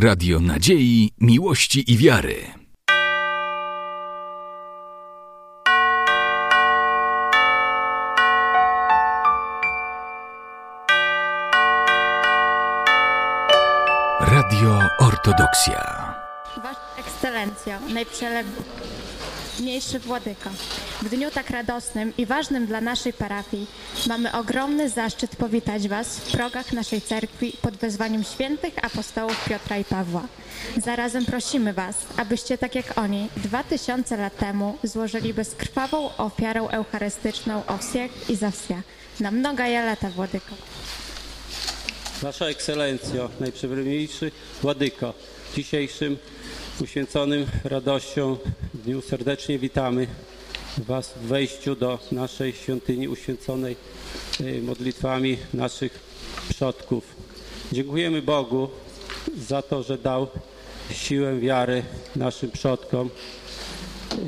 Radio Nadziei, Miłości i Wiary. Radio Ortodoksja. Wasza Ekscelencjo, najprzelewniejszy Władyko, w dniu tak radosnym i ważnym dla naszej parafii mamy ogromny zaszczyt powitać Was w progach naszej cerkwi pod wezwaniem świętych apostołów Piotra i Pawła. Zarazem prosimy Was, abyście tak jak oni dwa tysiące lat temu złożyli bezkrwawą ofiarę eucharystyczną o wsiach i za wsia. Na mnoga lata, Władyko. Wasza Ekscelencjo, najprzebrniejszy Władyko, dzisiejszym uświęconym radością dniu serdecznie witamy Was w wejściu do naszej świątyni uświęconej y, modlitwami naszych przodków. Dziękujemy Bogu za to, że dał siłę wiary naszym przodkom.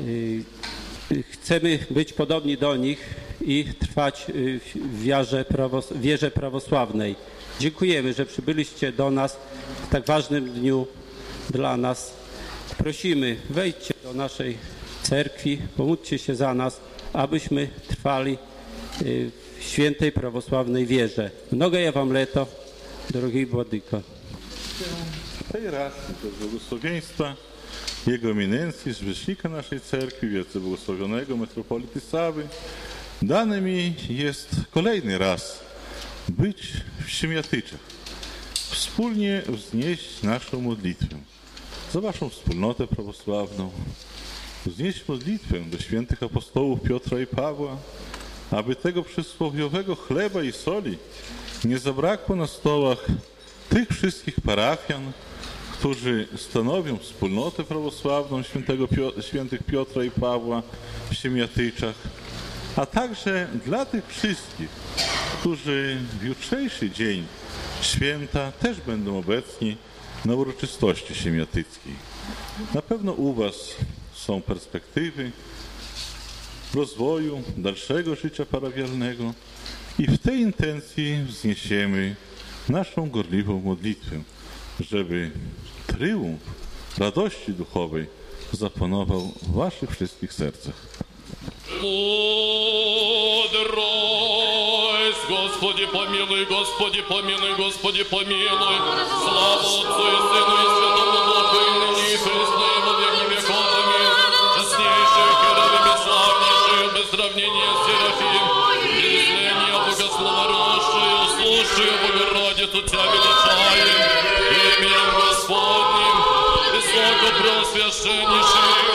Y, chcemy być podobni do nich i trwać y, w wierze, prawos wierze prawosławnej. Dziękujemy, że przybyliście do nas w tak ważnym dniu dla nas. Prosimy, wejdźcie do naszej cerkwi, pomódźcie się za nas, abyśmy trwali y, w świętej prawosławnej wierze. Mnogo ja wam leto, drogi Władyko. tej racji do błogosławieństwa Jego eminencji, zwierzchnika naszej cerkwi, wielce błogosławionego metropolity Sawy, dane mi jest kolejny raz być w Siemiatyczach, wspólnie wznieść naszą modlitwę za waszą wspólnotę prawosławną, wznieść modlitwę do świętych apostołów Piotra i Pawła, aby tego przysłowiowego chleba i soli nie zabrakło na stołach tych wszystkich parafian, którzy stanowią wspólnotę prawosławną świętego Pio świętych Piotra i Pawła w Siemiatyczach, a także dla tych wszystkich, którzy w jutrzejszy dzień święta też będą obecni na uroczystości siemiatyckiej. Na pewno u Was są perspektywy rozwoju, dalszego życia parawialnego i w tej intencji wzniesiemy naszą gorliwą modlitwę, żeby tryumf radości duchowej zapanował w Waszych wszystkich sercach. Мудрость, Господи помилуй, Господи помилуй, Господи помилуй. Слава Отцу и Сыну и Святому Духу, и ныне и присно, и во веки сравнения Серафим. Изление богословорожшую, слушаю Богородицу Тебя величаем. Именем Господним, высоко преосвященнейший,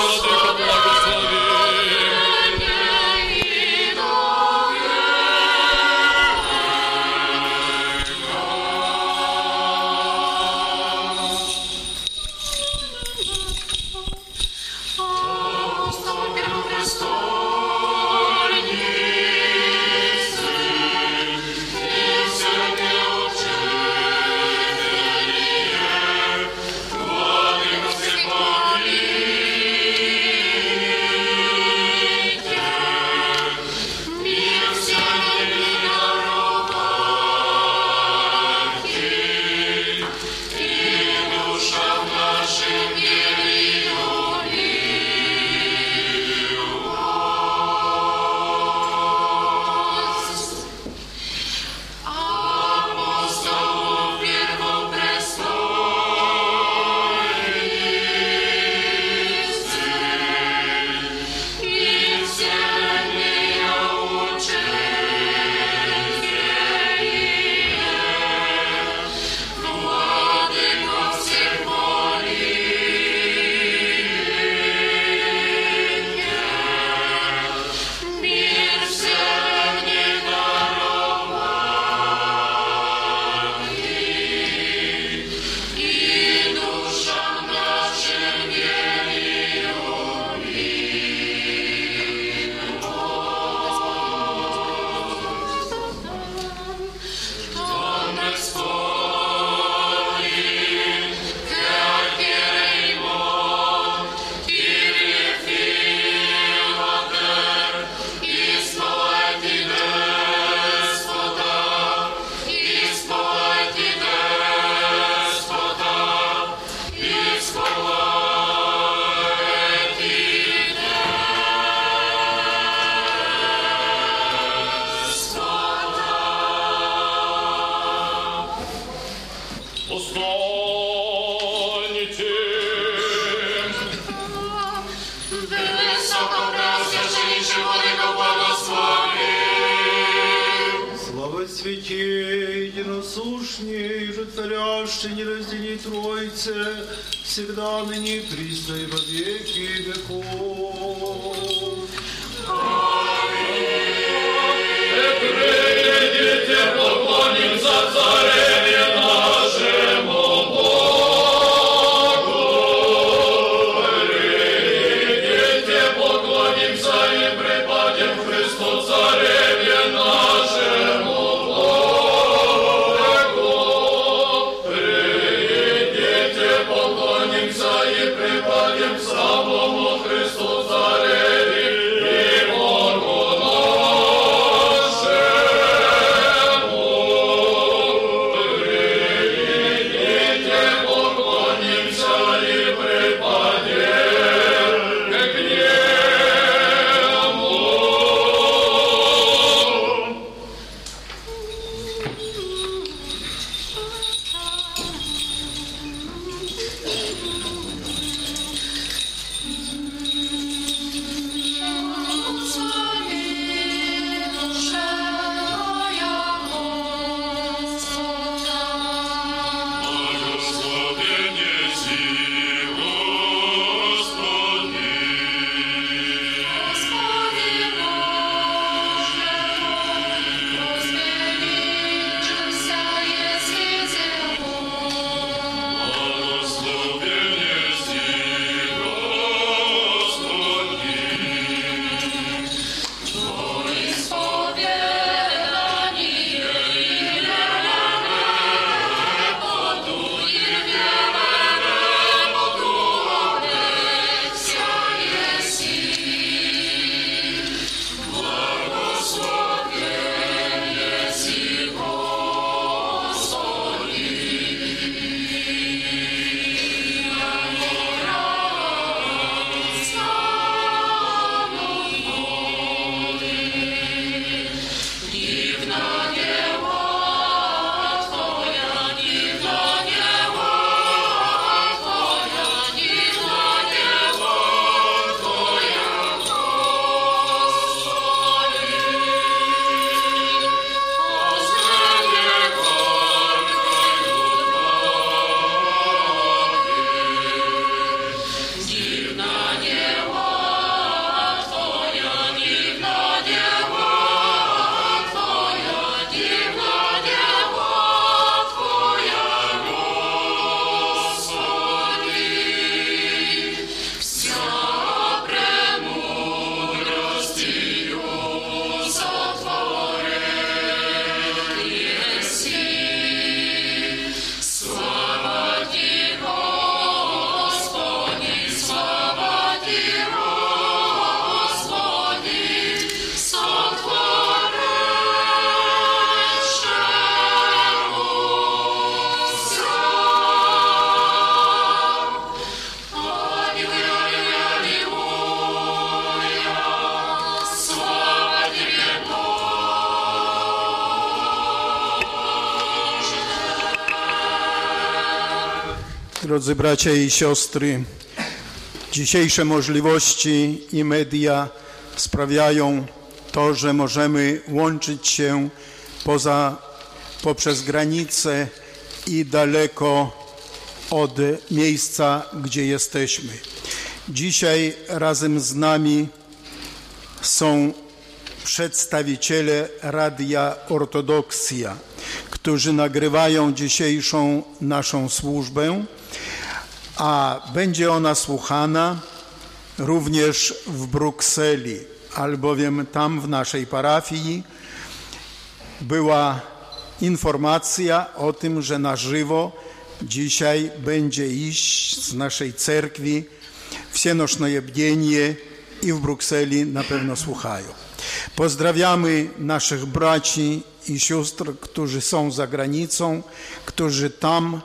Drodzy bracia i siostry, dzisiejsze możliwości i media sprawiają to, że możemy łączyć się poza, poprzez granice i daleko od miejsca, gdzie jesteśmy. Dzisiaj razem z nami są przedstawiciele Radia Ortodoksja, którzy nagrywają dzisiejszą naszą służbę, a będzie ona słuchana również w Brukseli, albowiem tam w naszej parafii była informacja o tym, że na żywo dzisiaj będzie iść z naszej cerkwi wsienoczne bdienie i w Brukseli na pewno słuchają. Pozdrawiamy naszych braci i sióstr, którzy są za granicą, którzy tam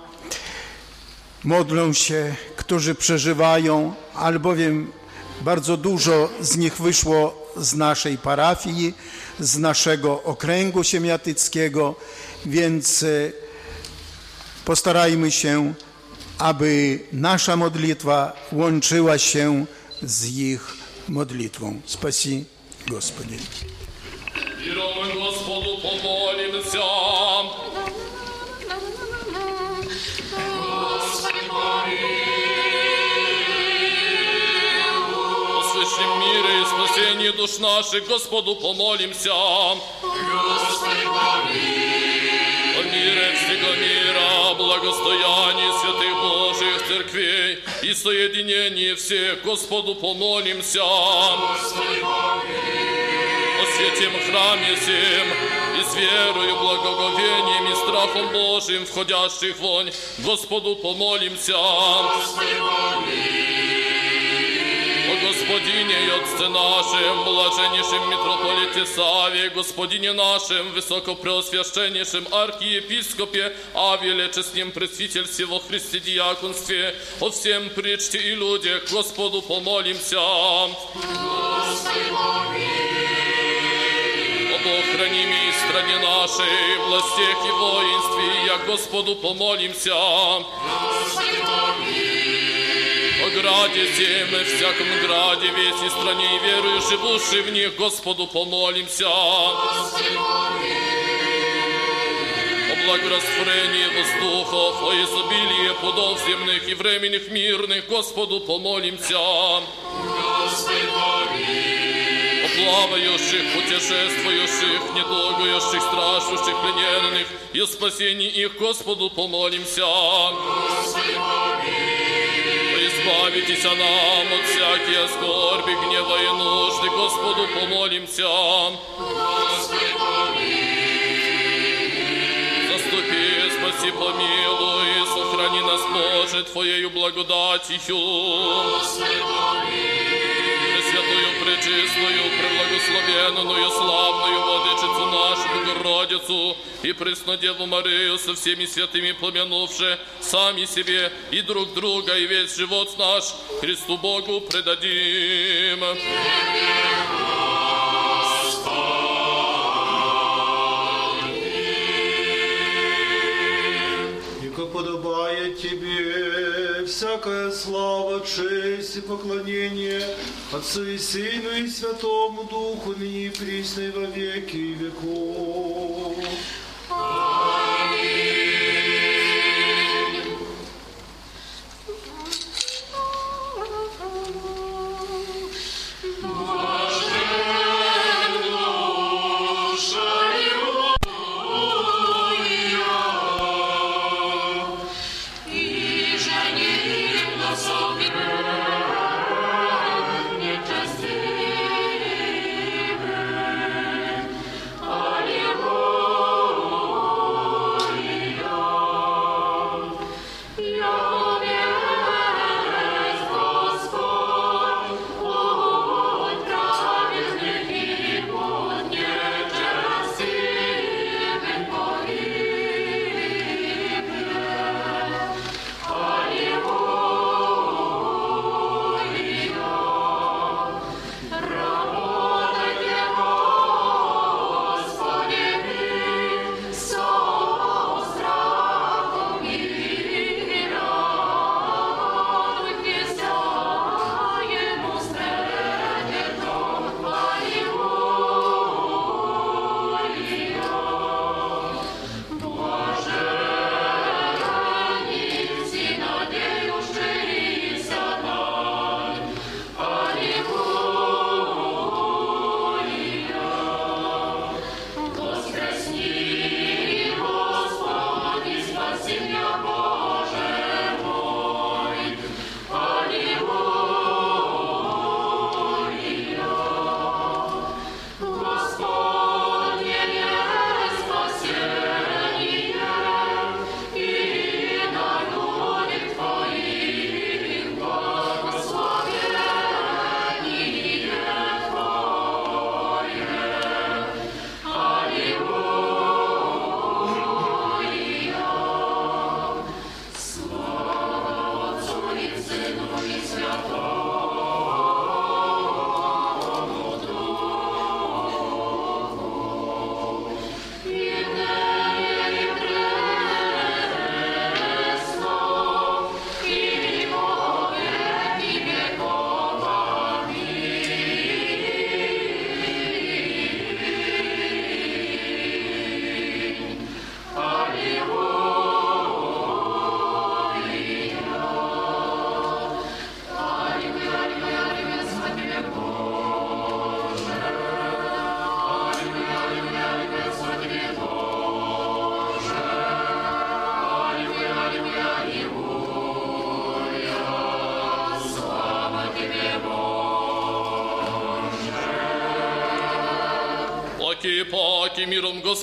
modlą się, którzy przeżywają, albowiem bardzo dużo z nich wyszło z naszej parafii, z naszego okręgu siemiatyckiego, więc e, postarajmy się, aby nasza modlitwa łączyła się z ich modlitwą. Спаси, Господи. Миром Господу помолимся. Слышим мира и спасение душ наших, Господу помолимся. Господи, помилуй. О мире всего мира, благостоянии святых Божьих церквей и соединении всех, Господу помолимся. Господи, помилуй. О святим храме всем, и с верою, благоговением и страхом Божьим, входящих вонь, Господу помолимся. Господи, помилуй. О Господине и Отце нашем, блаженнейшем митрополите Саве, Господине нашем, высокопреосвященнейшем архиепископе Авеле, честнем пресвительстве во Христе диаконстве, о всем причте и людях, Господу помолимся. Господи, помилуй. О Бог, храни ми стране нашей, властях и воинстве, я Господу помолимся. Господи, помилуй. О граде и всяком граде, весь и стране и верую, живущий в них, Господу помолимся. О благорастворении воздухов, о изобилии плодов земных и временных мирных, Господу помолимся. Господи. Плавающих, путешествующих, недолгующих, страшущих, плененных, и о спасении их, Господу помолимся. Господи. Избавитесь нам от всякие скорби, гнева и нужды, Господу помолимся. Господи. Заступи, спаси, помилуй, сохрани нас, Боже, Твоею благодатью. Господи, пречистую, преблагословенную, славную Владычицу нашу, Богородицу и Преснодеву Марию со всеми святыми помянувши сами себе и друг друга, и весь живот наш Христу Богу предадим. И как подобает тебе всякая слава, честь и поклонение Отцу и Сыну и Святому Духу, ныне и присно во веки веков. И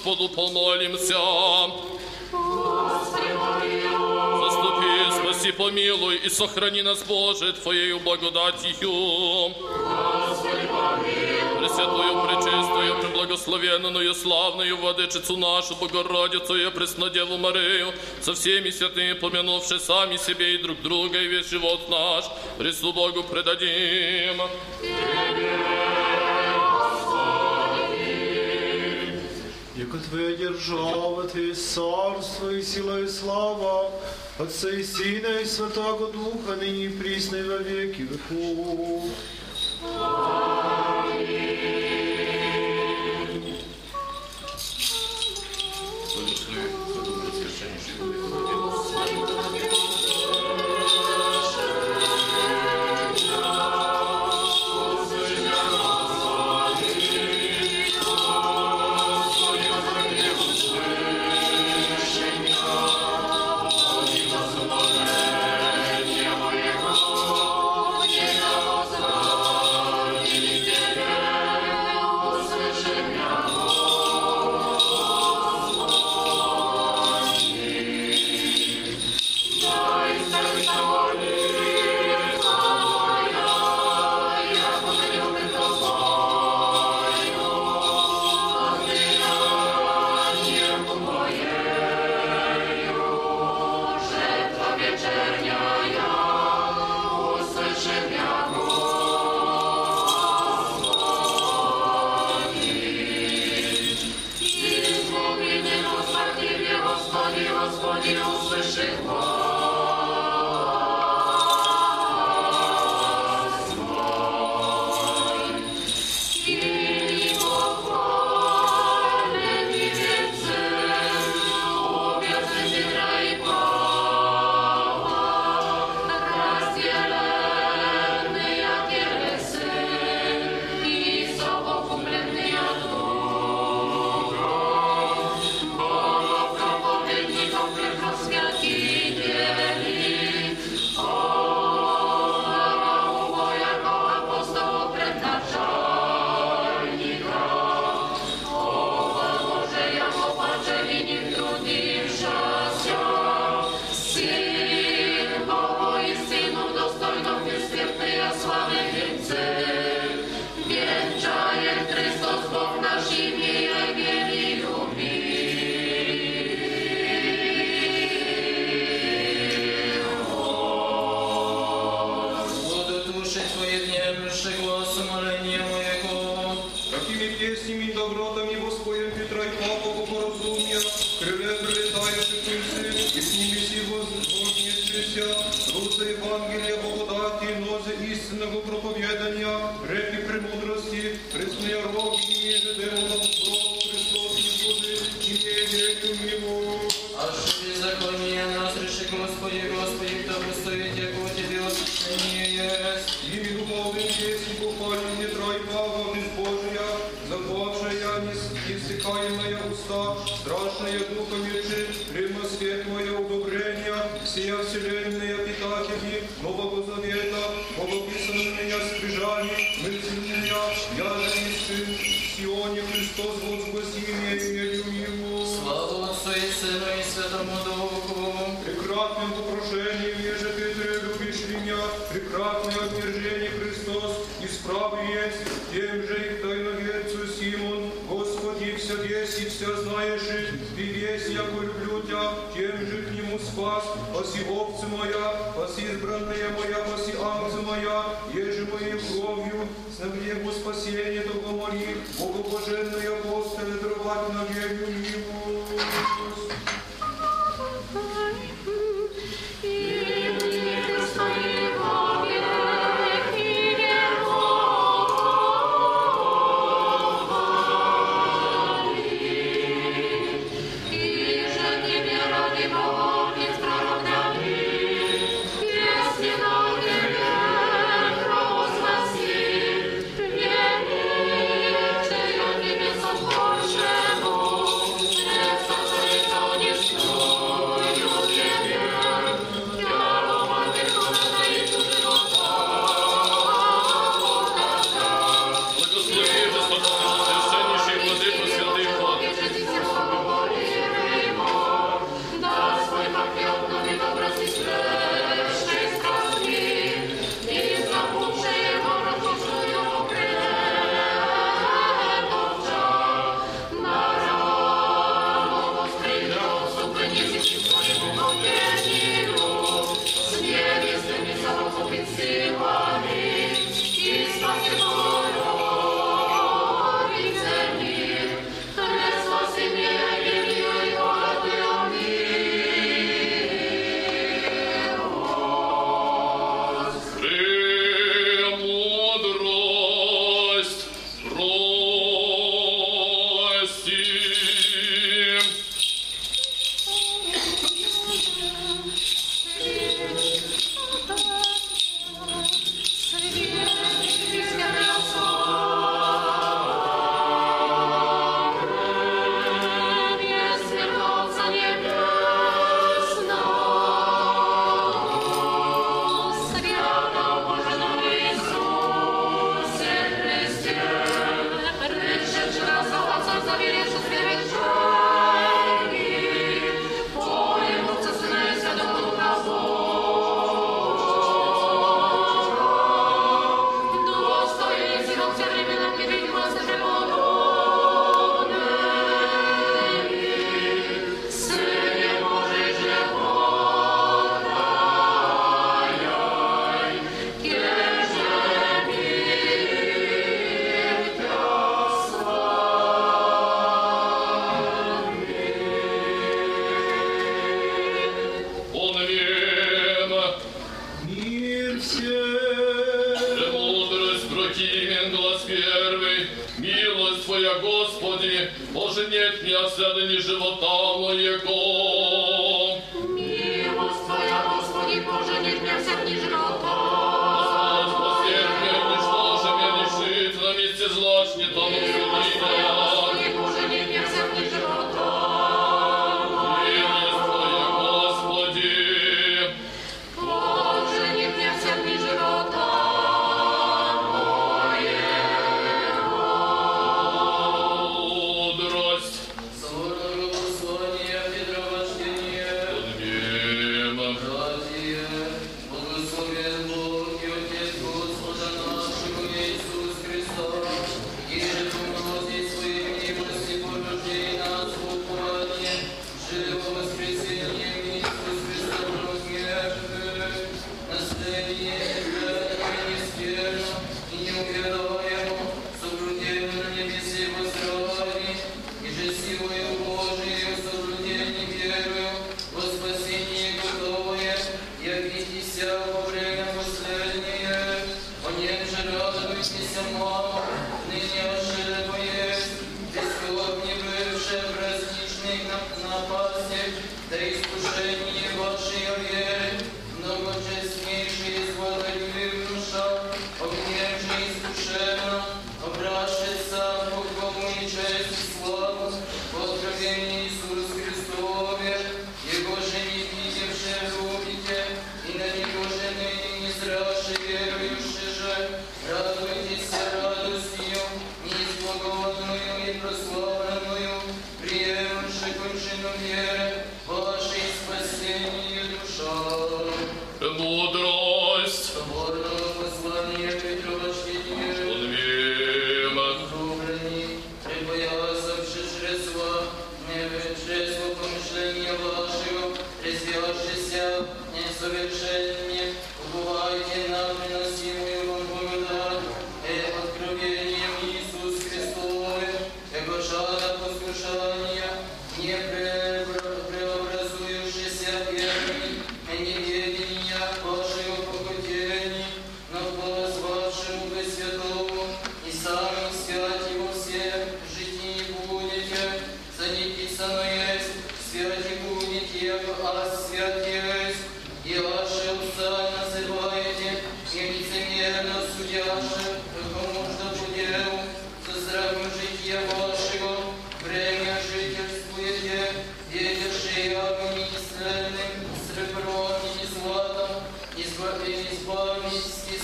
Господу помолимся. Заступи, спаси, помилуй и сохрани нас, Боже, Твоею благодатью. Пресвятую, пречистую, преблагословенную, славную Владычицу нашу, Богородицу и Преснодеву Марию, со всеми святыми, помянувши сами себе и друг друга, и весь живот наш, Христу Богу предадим. Твоя держава, Твоя царство и сила и слава, Отца и Сына и Святого Духа, ныне и присно и во веки веков.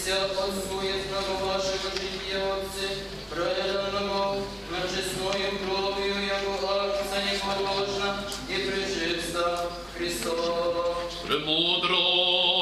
Отця, Отцу і вашого життя, Отце, преданого врочесною кров'ю, яку акція непорожна і прижився Христова. Премудро.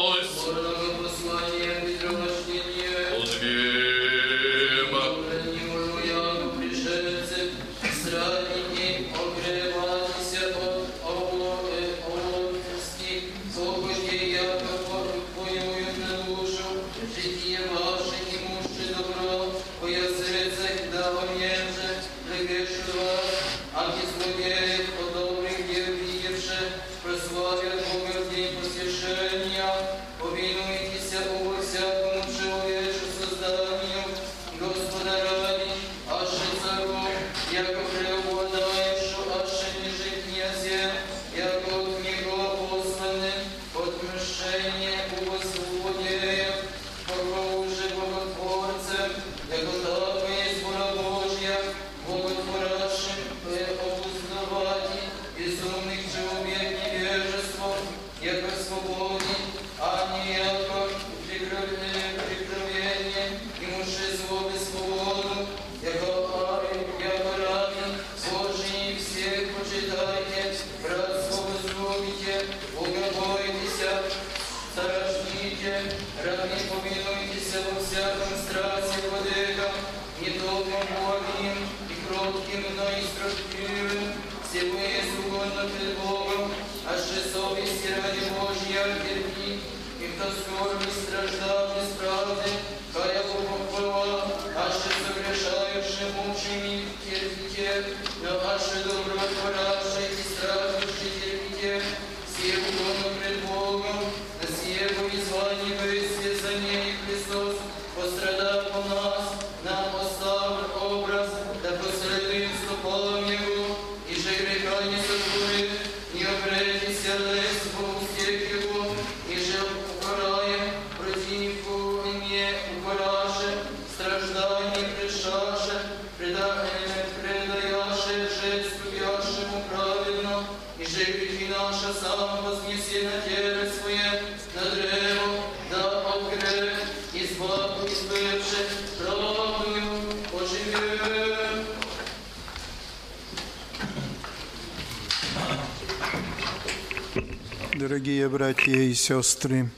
Дорогие братья и сестры,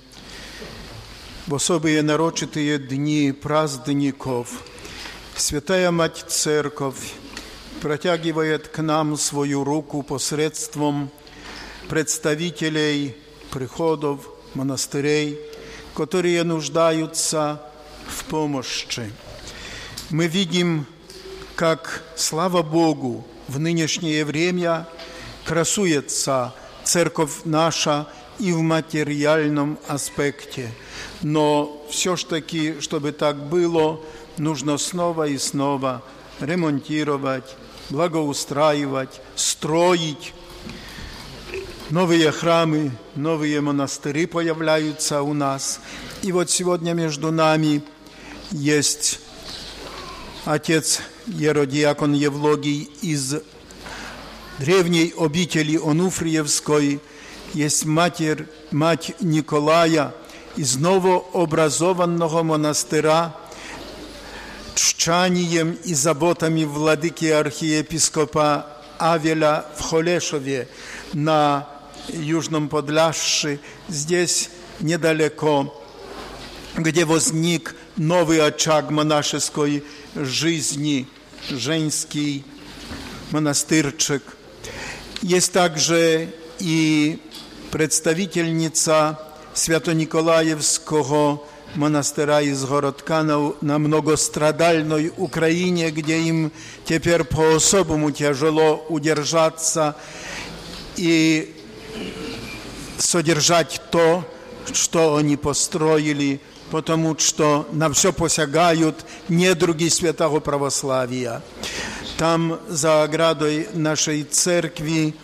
в особые нарочитые дни праздников Святая Мать Церковь протягивает к нам свою руку посредством представителей приходов, монастырей, которые нуждаются в помощи. Мы видим, как, слава Богу, в нынешнее время красуется церковь наша и в материальном аспекте. Но все ж таки, чтобы так было, нужно снова и снова ремонтировать, благоустраивать, строить. Новые храмы, новые монастыри появляются у нас. И вот сегодня между нами есть отец Еродиакон Евлогий из древней обители Онуфриевской, есть матерь, мать Николая из новообразованного монастыра, czczaniem i zaботами wladyki archiepiskopa Awela w Choleszowie na Южном Подляшше, здесь недалеко, где возник новый очаг монашеской жизни, женский монастырчик. Есть также и представительница Свято-Николаевского монастыра из городка на, на многострадальной Украине, где им теперь по-особому тяжело удержаться и содержать то, что они построили, потому что на все посягают недруги святого православия. Там за оградой нашей церкви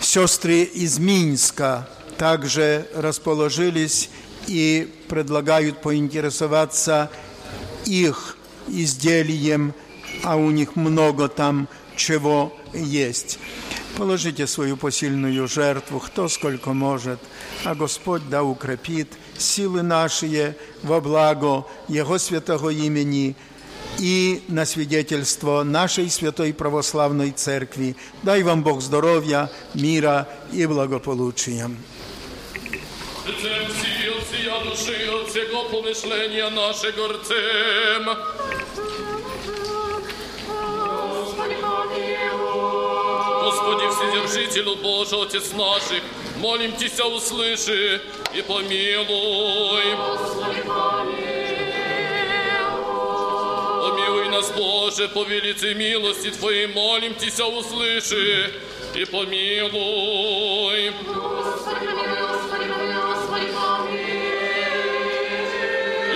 сестры из Минска также расположились и предлагают поинтересоваться их изделием, а у них много там чего есть. Положите свою посильную жертву, кто сколько может, а Господь да укрепит силы наши во благо Его святого имени и на свидетельство нашей Святой Православной Церкви. Дай вам Бог здоровья, мира и благополучия. Chcę sил сия души от всего помышления нашего рцем. Господи, Вседержителю Божий, Отец наших, молим Тебя, услыши и помилуй. Помилуй нас, Боже, по велице милости Твоей, молим Тебя, услыши и помилуй.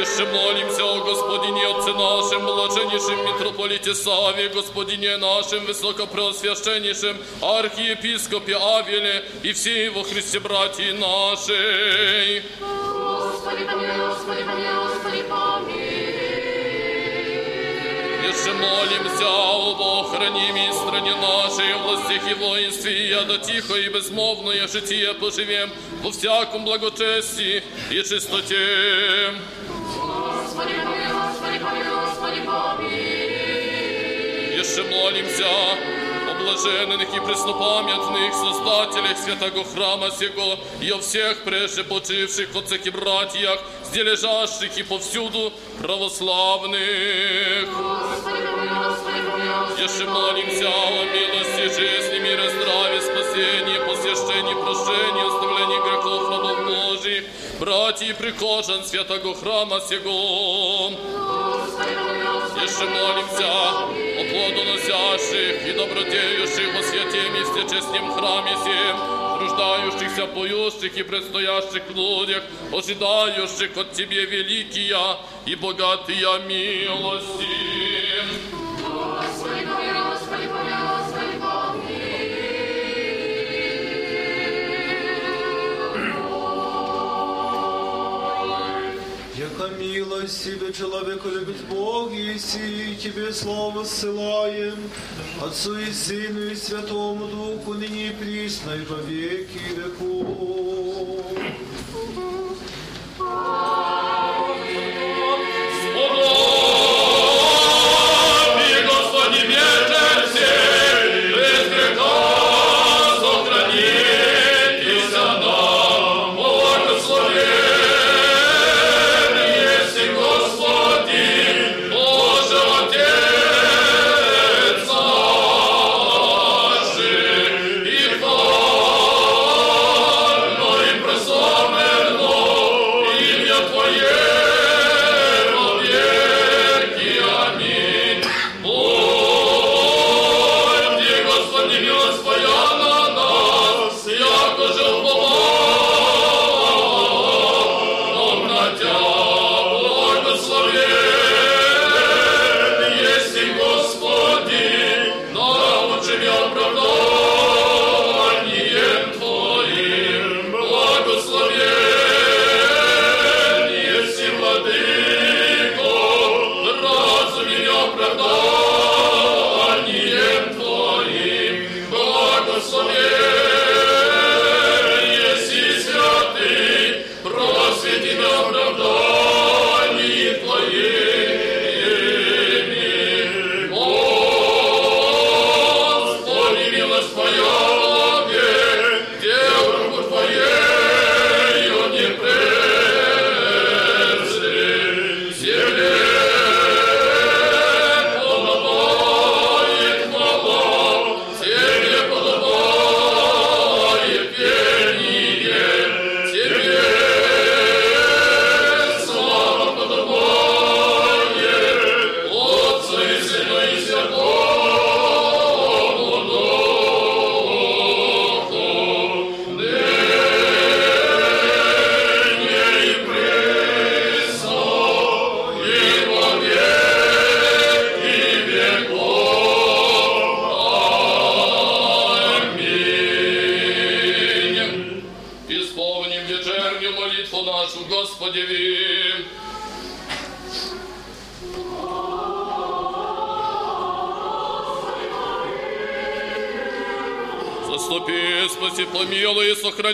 Еще молимся о Господине Отце нашем, блаженнейшем митрополите Саве, Господине нашем, высокопросвященнейшем архиепископе Авеле и все его Христе братья нашей. Господи, помилуй, Господи, помилуй, Господи, помилуй. Еще молимся об охранении стране нашей, властях и воинстве, я до тихо и безмолвное житие поживем во всяком благочестии и чистоте. Господи, помилуй, Господи, помилуй, Господи, помилуй. Еще молимся о блаженных и преснопамятных создателях святого храма сего и о всех прежде почивших отцах и братьях, здесь лежащих и повсюду православных. Еще молимся о милости, жизни, мире, здравии, спасении, посвящении, прощении, оставлении грехов рабов Божьих, братья прихожан святого храма сего. Еще молимся о плодоносящих и добродеющих во святем и всечестнем храме сем, труждающихся, поющих и предстоящих людях, ожидающих от Тебе великие и богатые милости. Господи, Господи, Господи, Себе человеку любит Бог, и тебе славу ссылаем, Отцу и Сыну и Святому Духу, ныне и присно, и во веки веков. Сподоби,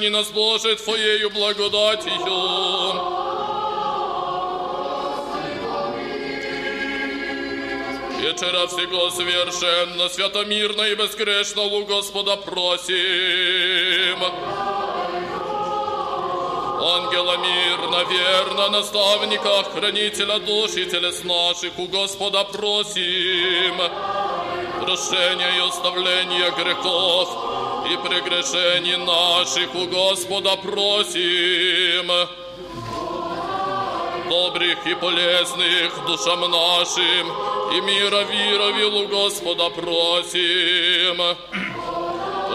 помилуй и сохрани нас, Боже, Твоею благодатью. Вечера всего совершенно, святомирно и безгрешно у Господа просим. Ангела мирно, верно, наставника, хранителя душ и телес наших у Господа просим. Прощения и оставления грехов прегрешений наших у Господа просим добрых и полезных душам нашим, и мира вировил у Господа просим.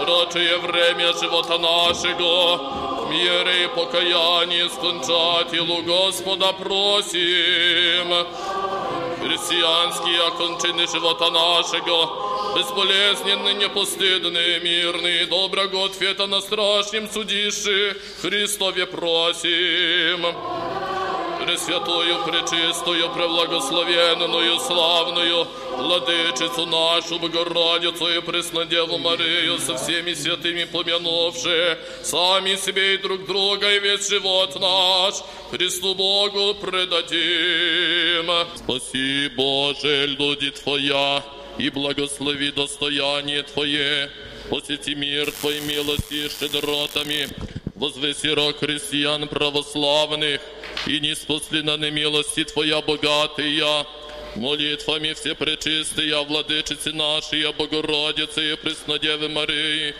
Прочее время живота нашего, в мире и покаянии скончатель у Господа просим. Христианские окончины живота нашего, безболезненный, непостыдный, мирный, доброго ответа на страшном судище, Христове просим. Пресвятую, пречистую, превлагословенную, славную, Владычицу нашу, Богородицу и Преснодеву Марию, со всеми святыми помянувши, сами себе и друг друга, и весь живот наш, Христу Богу предадим. Спаси, Боже, люди Твоя, и благослови достояние Твое, посети мир Твой милости и щедротами, возвеси рог христиан православных, и не спасли на немилости Твоя богатая, молитвами все пречистые, владычицы нашей, Богородицы и Преснодевы Марии,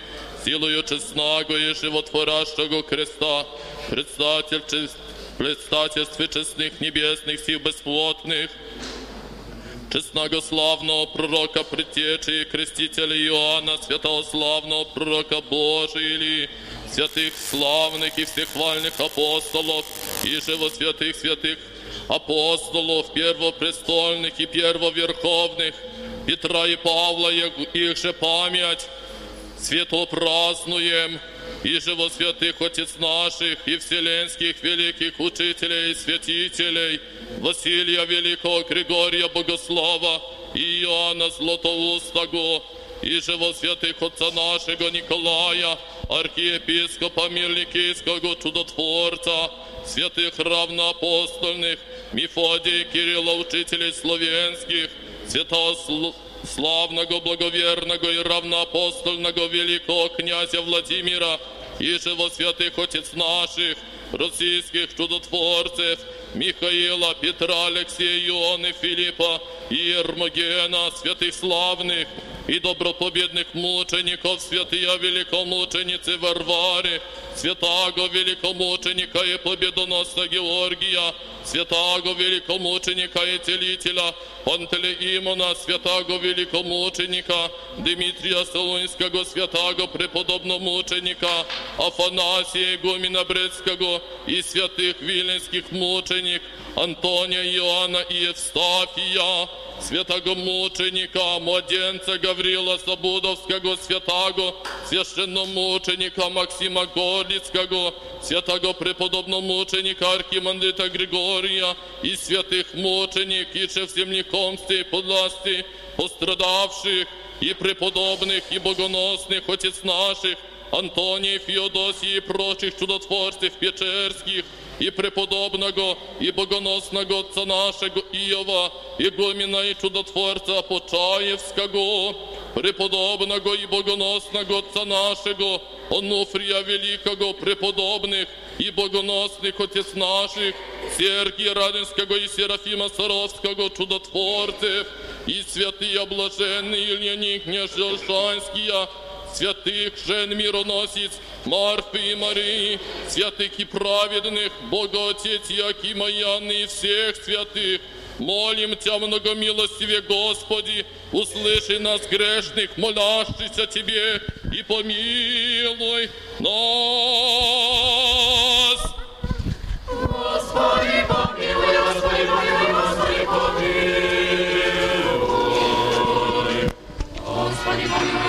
силою честного и животворящего креста, предстатель, предстательстве честных небесных сил бесплотных, честного славного пророка предтечи и крестителя Иоанна, святого славного пророка Божий, святых славных и всех хвальных апостолов, и живо святых святых апостолов, первопрестольных и первоверховных, Петра и Павла, их же память, свято празднуем, и же во святых Отец наших, и вселенских великих учителей и святителей, Василия Великого, Григория Богослова, Иоанна Златоустого, и же во святых Отца нашего Николая, архиепископа Мирникийского чудотворца, святых равноапостольных, Мефодия Кирилла, учителей славянских, святого Сл- славного, благоверного и равноапостольного великого князя Владимира, и же во святых Отец наших, российских чудотворцев, Михаила, Петра, Алексея, Ионы, Филиппа и Ермогена, святых славных и добропобедных мучеников, святые великомученицы Варвары, святаго великомученика и победоносца Георгия, святаго великомученика и целителя Пантелеимона, святаго великомученика Дмитрия Солунського, святаго преподобномученика Афанасия Игумена Брецкого и святых виленских мученик Антония, Иоанна и Евстафия, святого мученика, младенца Гаврила Забудовского, святаго священномученика Максима Горлицкого, святого преподобномученика Архимандрита Григория и святых мученик, и же в землекомстве подласти пострадавших и преподобных и богоносных отец наших, Антония, Феодосии и прочих чудотворцев Печерских, и преподобного, и богоносного отца нашего Иова, игумена и чудотворца Почаевского, преподобного и богоносного отца нашего, Онуфрия Великого, преподобных и богоносных отец наших, Сергия Радинского и Серафима Саровского, чудотворцев, и святые блаженные Ильяни Княжелшанские, святых жен мироносиц Марфы и Марии, святых и праведных, Бога Отец Якима и Анны и всех святых, молим Тебя, многомилостиве Господи, услыши нас грешных, молящихся Тебе, и помилуй нас. Господи, помилуй, Господи, помилуй, Господи, помилуй. Господи, помилуй, Господи, помилуй,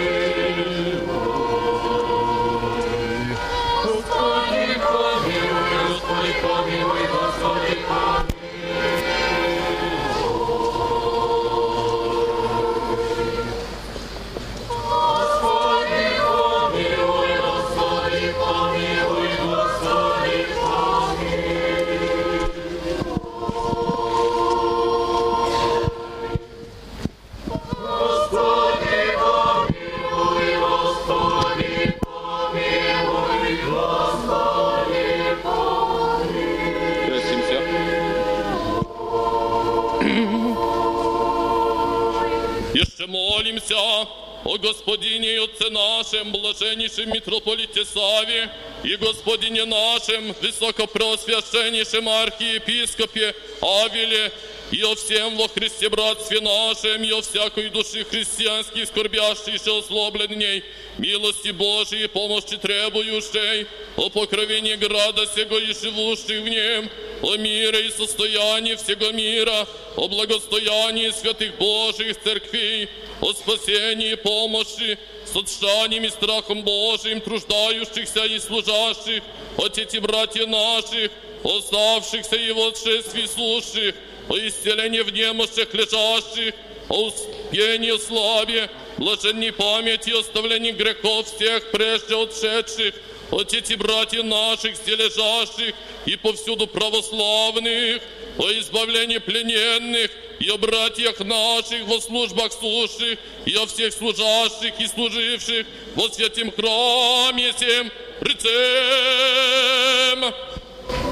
Господине и Отце нашем, блаженнейшем митрополите Саве, и Господине нашем, высокопросвященнейшем архиепископе Авеле, и о всем во Христе братстве нашем, и о всякой души христианских, скорбящейся ослабленней, милости Божией, помощи требующей, о покровении града сего и живущих в нем, о мире и состоянии всего мира, о благостоянии святых Божьих церквей, о спасении и помощи, с отшанием и страхом Божиим, труждающихся и служащих, о тети братья наших, оставшихся и восшествии сущих, о исцелении в немощах лежащих, о успении славе, блаженней памяти и оставлении грехов всех прежде отшедших, о тети братья наших, все лежащих и повсюду православных, о избавлении плененных, и о братьях наших во службах сущих, и о всех служащих и служивших во святем храме всем рыцем.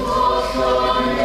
Господи,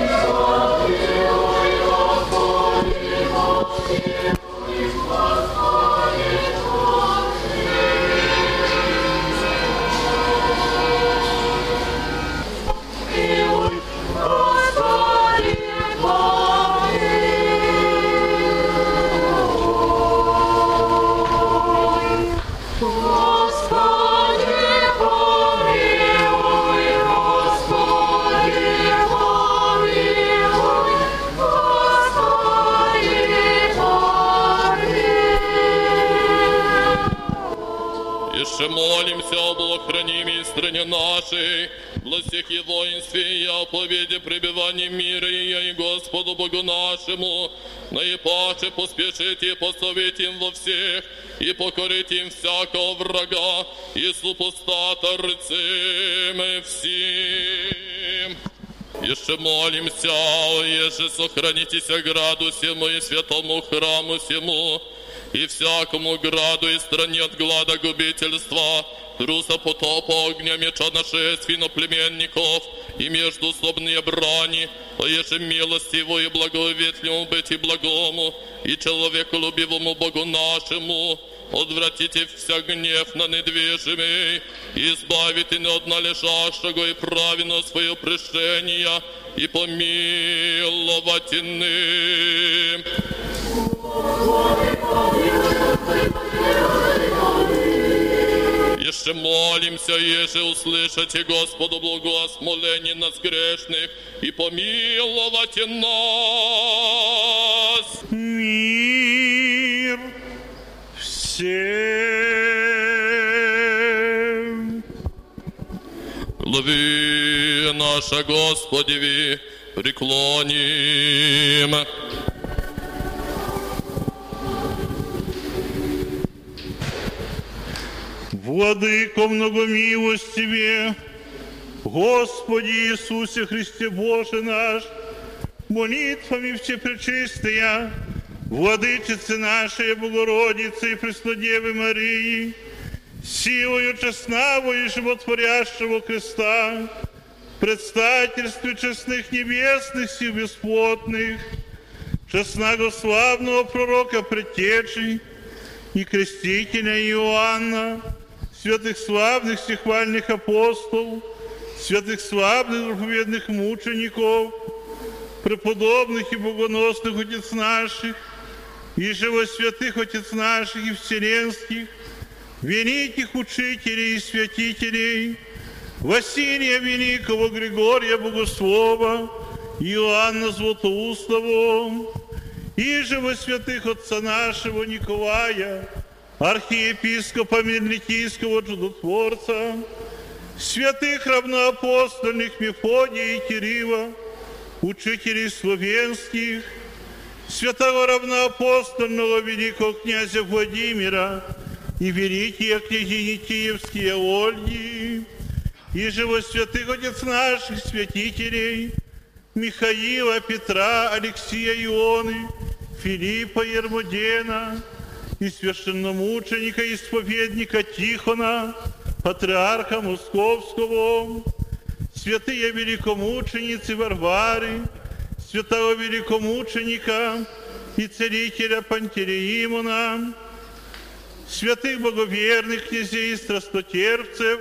Иже молимся об охранимой стране нашей, всех и воинстве и о победе пребывания мира и, и Господу Богу нашему, наипаче поспешите и поставить им во всех, и покорить им всякого врага, и супостата рыцем всем. Еще молимся, еже сохранитесь граду сему и святому храму сему, и всякому граду и стране от глада губительства, труса потопа, огня меча нашествий племенников и междуслобные брани, а еже милостиву и благоветливому быть и благому, и человеколюбивому Богу нашему, Отвратите вся гнев на недвижимый, избавите не от належащего и правильно свое прещение, и помиловать иным. Еще молимся, еже услышите Господу благословение нас грешных и помиловать нас. Всем. Глави наша Господеви преклоним. Владыко многомилостиве, Господи Иисусе Христе Боже наш, молитвами Всепречистая, Владычицы нашей Богородицы и Преснодевы Марии, силою честного и животворящего креста, предстательстве честных небесных сил бесплотных, честного славного пророка Предтечи и крестителя Иоанна, святых славных стихвальных апостолов, святых славных проповедных мучеников, преподобных и богоносных отец наших, и живосвятых отец наших и вселенских, великих учителей и святителей, Василия Великого, Григория Богослова, Иоанна Златоустого, и живосвятых отца нашего Николая, архиепископа Мельникийского чудотворца, святых равноапостольных Мефодия и Кирилла, учителей словенских, святого равноапостольного великого князя Владимира и великие княгини Киевские Ольги, и живо святых отец наших святителей, Михаила, Петра, Алексия Ионы, Филиппа Ермодена, и священномученика, исповедника Тихона, патриарха Московского, святые великомученицы Варвары, святого великомученика и целителя Пантелеимона, святых боговерных князей и страстотерпцев,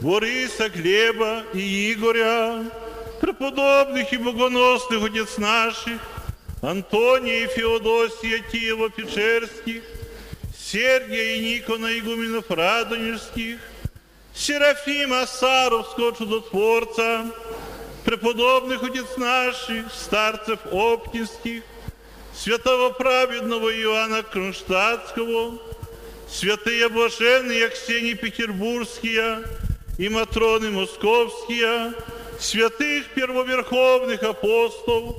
Бориса, Глеба и Игоря, преподобных и богоносных отец наших, Антония и Феодосия Киево-Печерских, Сергия и Никона игуменов Радонежских, Серафима Саровского чудотворца, преподобных отец наших, старцев Оптинских, святого праведного Иоанна Кронштадтского, святые блаженные Аксении Петербургские и Матроны Московские, святых первоверховных апостолов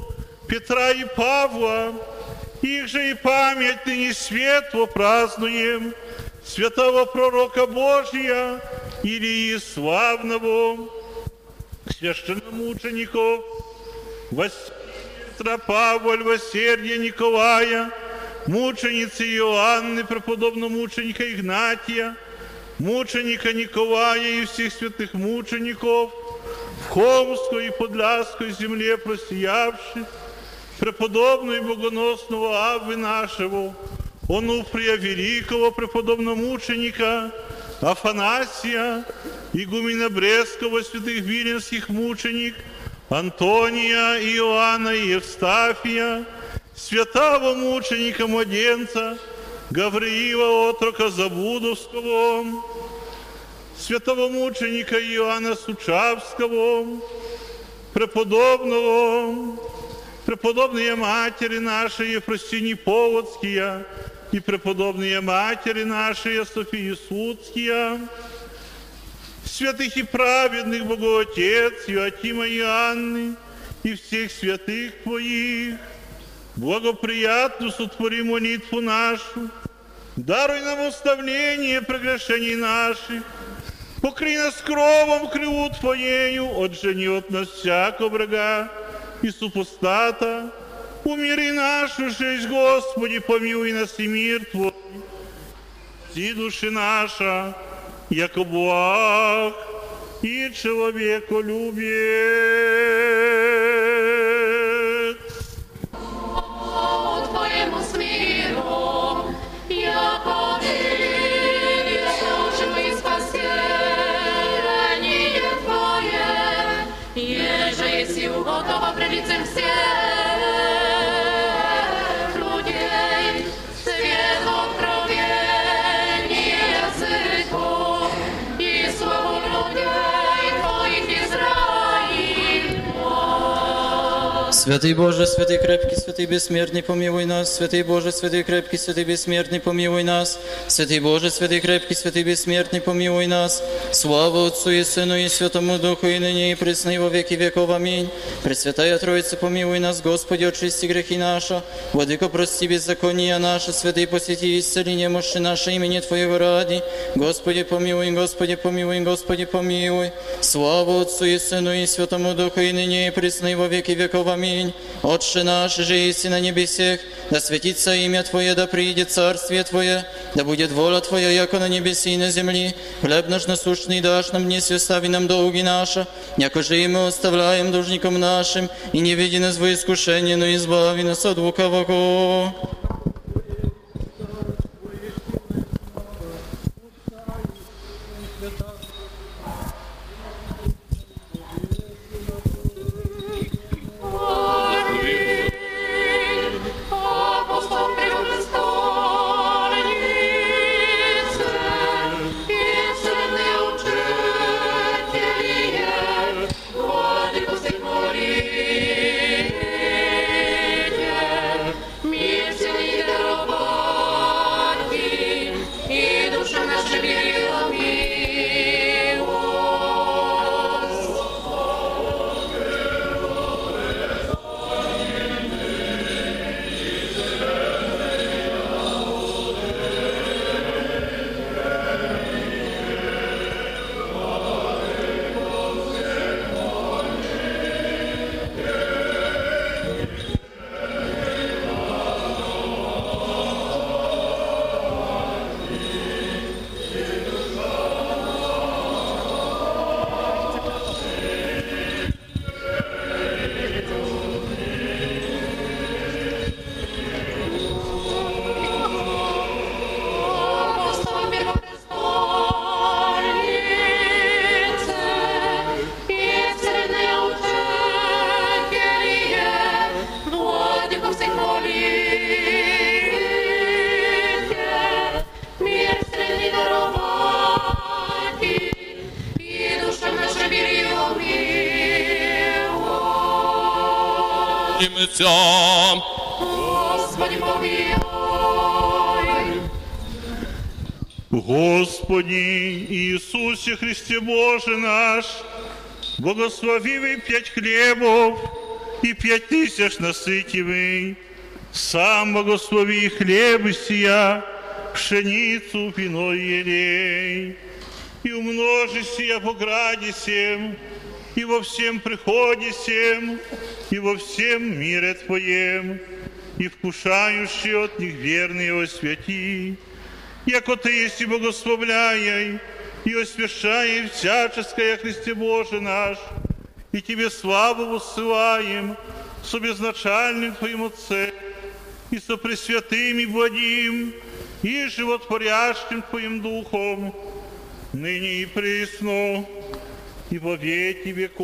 Петра и Павла, их же и память ныне светло празднуем, святого пророка Божия Илии Славного, священномучеников, Василия Павла, Сергия Николая, мученицы Иоанны, преподобномученика Игнатия, мученика Николая и всех святых мучеников, в Холмской и Подляской земле просиявших, преподобного и богоносного Авы нашего, Онуфрия Великого преподобномученика, Афанасия, игумена Брестского, святых Виленских мученик, Антония, Иоанна и Евстафия, святого мученика Младенца, Гавриила, отрока Забудовского, святого мученика Иоанна Сучавского, преподобного, преподобные матери наши Ефросини Поводские, и преподобные матери нашей Софии Судския, святых и праведных Богоотец Иоатима и Анны, и всех святых Твоих, благоприятно сотвори молитву нашу, даруй нам уставление прегрешений наших, покрий нас кровом криву Твоею, отжени от нас всякого врага и супостата, умири нашу жизнь, Господи, помилуй нас и мир Твой, и души наша, яко благ и человеколюбец. О Твоему смиру, яко Святый Боже, святый крепкий, святый бессмертный, помилуй нас. Святый Боже, святый крепкий, святый бессмертный, помилуй нас. Святый Боже, святый крепкий, святый бессмертный, помилуй нас. Слава Отцу и Сыну и Святому Духу, и ныне и присно и во веки веков. Аминь. Пресвятая Троица, помилуй нас, Господи, очисти грехи наши. Владыко, прости беззакония наши, святый посети исцели немощи наше имени Твоего ради. Господи, помилуй, Господи, помилуй, Господи, помилуй. Слава Отцу и Сыну и Святому Духу, и ныне и присно и во веки веков. Аминь. Отче наш, же есть на небесех, да светится имя Твое, да приидет царствие Твое, да будет воля Твоя, яко на небеси и на земли. Хлеб наш насущный дашь нам днес, и остави нам долги наши, яко же и мы оставляем должникам нашим, и не веди нас во искушение, но избави нас от лукавого. Ім'я Господи, помилуй. Господи Иисусе Христе Боже наш, благословивый пять хлебов и пять тысяч насытивый, сам благослови хлебы сия, пшеницу, вино и елей, и умножи сия по граде всем, и во всем приходе всем, и во всем мире Твоем, и вкушающий от них верные освяти, яко Ты есть и благословляй, и освящай всяческое Христе Боже наш, и Тебе славу воссылаем со безначальным Твоим Отцем, и со Пресвятым и Владим, и животворящим Твоим Духом, ныне и присно, и во веки веков.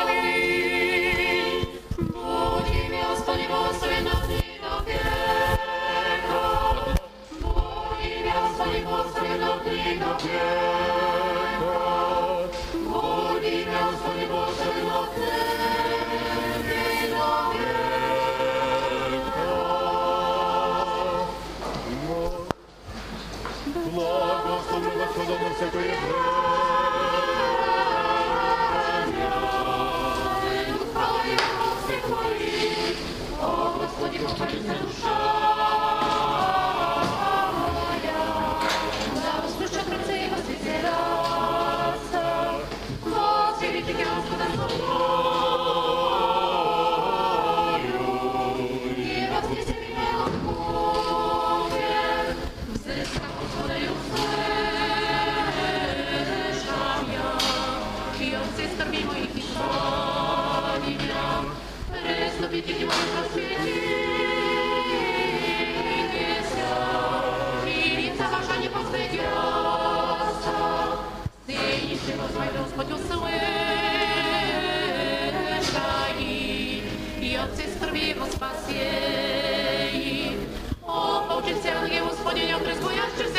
Аминь. Будь имя Господи благословенно до века. Будь имя Господи благословенно до века. Senhor, você conheceu. Ангел Господи, не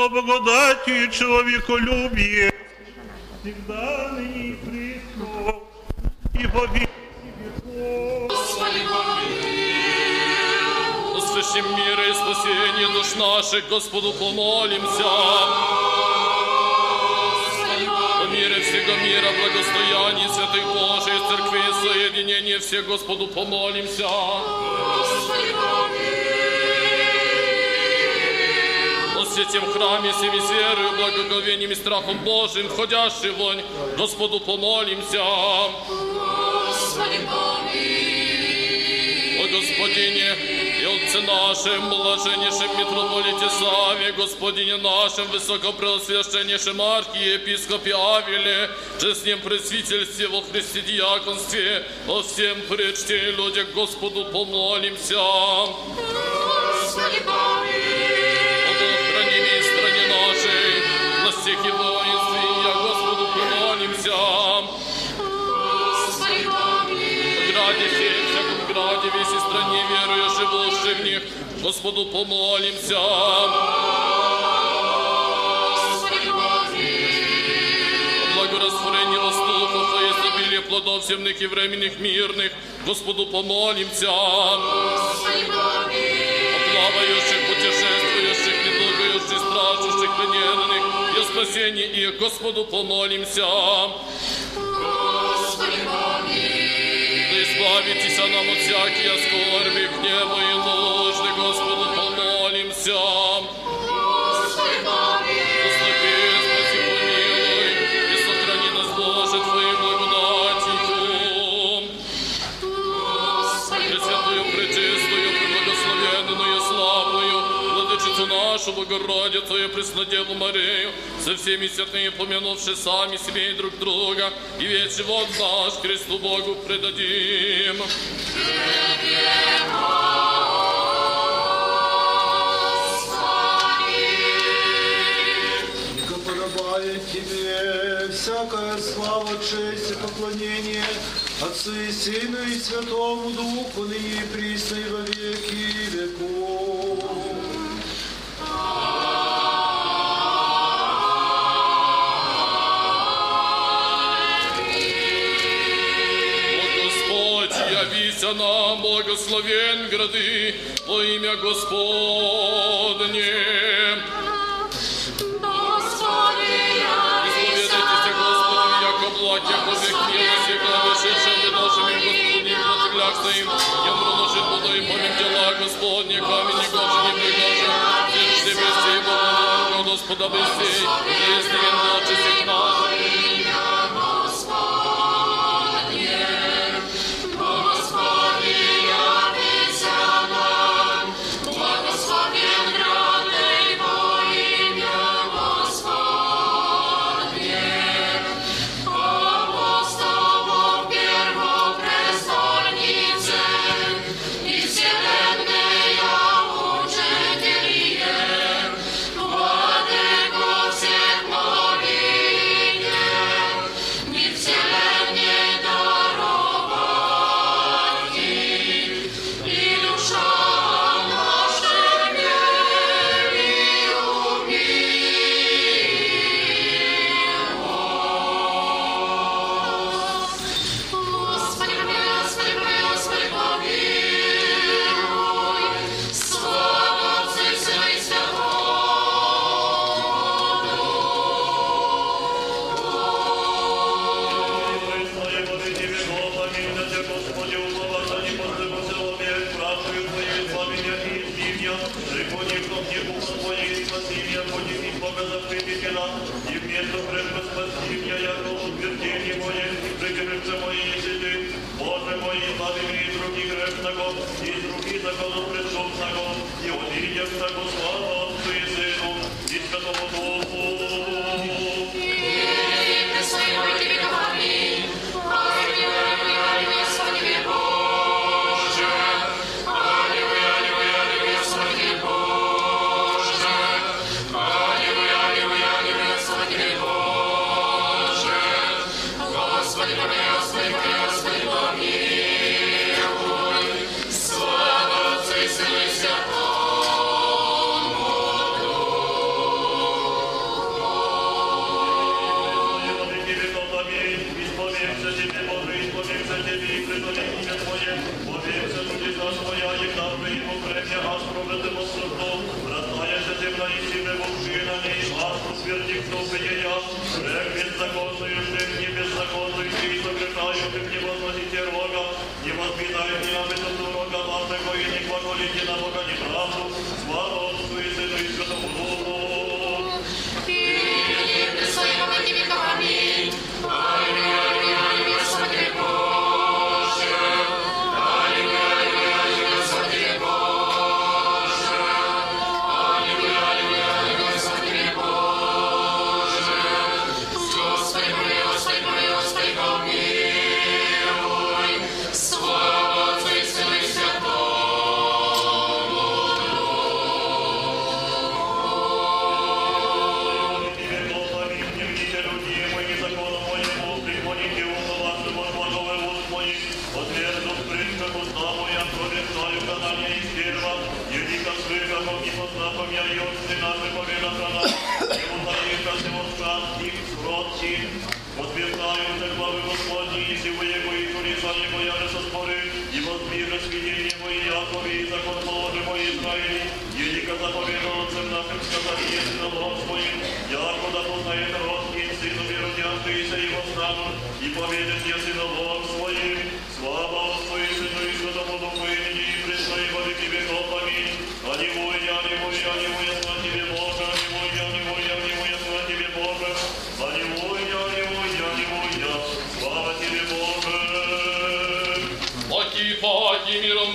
вас, много благодати и человеколюбие, всегда ныне и присно, и во веки веков. Господи, Услышим мира и спасение душ наших, Господу помолимся. О мире всего мира, благостоянии святых Божий, церкви, соединение всех, Господу помолимся. О святем храме, всеми с верою, благоговением и страхом Божиим, входящий вонь, Господу помолимся. О Господине и Отце нашем, блаженнейшем митрополите Саве, Господине нашем, высокопреосвященнейшем архиепископе Авеле, честнем пресвительстве во Христе диаконстве, о всем пречте людях Господу помолимся. Господи, О на всех и воинстве, я Господу помолимся. Господи, В граде сей, всяком граде, весь и стране верую, живущий в них, Господу помолимся. Благорастворение воздухов и изобилие плодов земных и временных мирных, Господу помолимся. О плавающих, путешествующих, недугающих, стражущих, плененных, и о спасении их, Господу помолимся. Да избавитесь нам от всякие скорби, гнева и нужды, Господу помолимся. Владычицу нашу, Богородицу и Преснодеву Марию, со всеми святыми помянувши сами себе и друг друга, и весь живот наш Христу Богу предадим. Подобает Тебе всякая слава, честь и поклонение Отцу и Сыну и Святому Духу, ныне и присно и во веки веков. Нам, благословен грады, во имя Господне. Исповедайтесь, Господи, яко благ, яко век милости, глагошедшим и нашим и Господи, противляк своим, я проношит буду и помим дела Господне, камень не гоже, не пригоже, Вечно вести Бога, Господа быстрей, если он младший и ухо Твое, и спаси меня, Бога запретите и вместо прежде спаси меня, яко утверждение и прикрывце мое, если Ты, Боже мой, избави меня из руки и из руки закону и от имя Твоего слава Отцу и Сыну, и Святому Духу,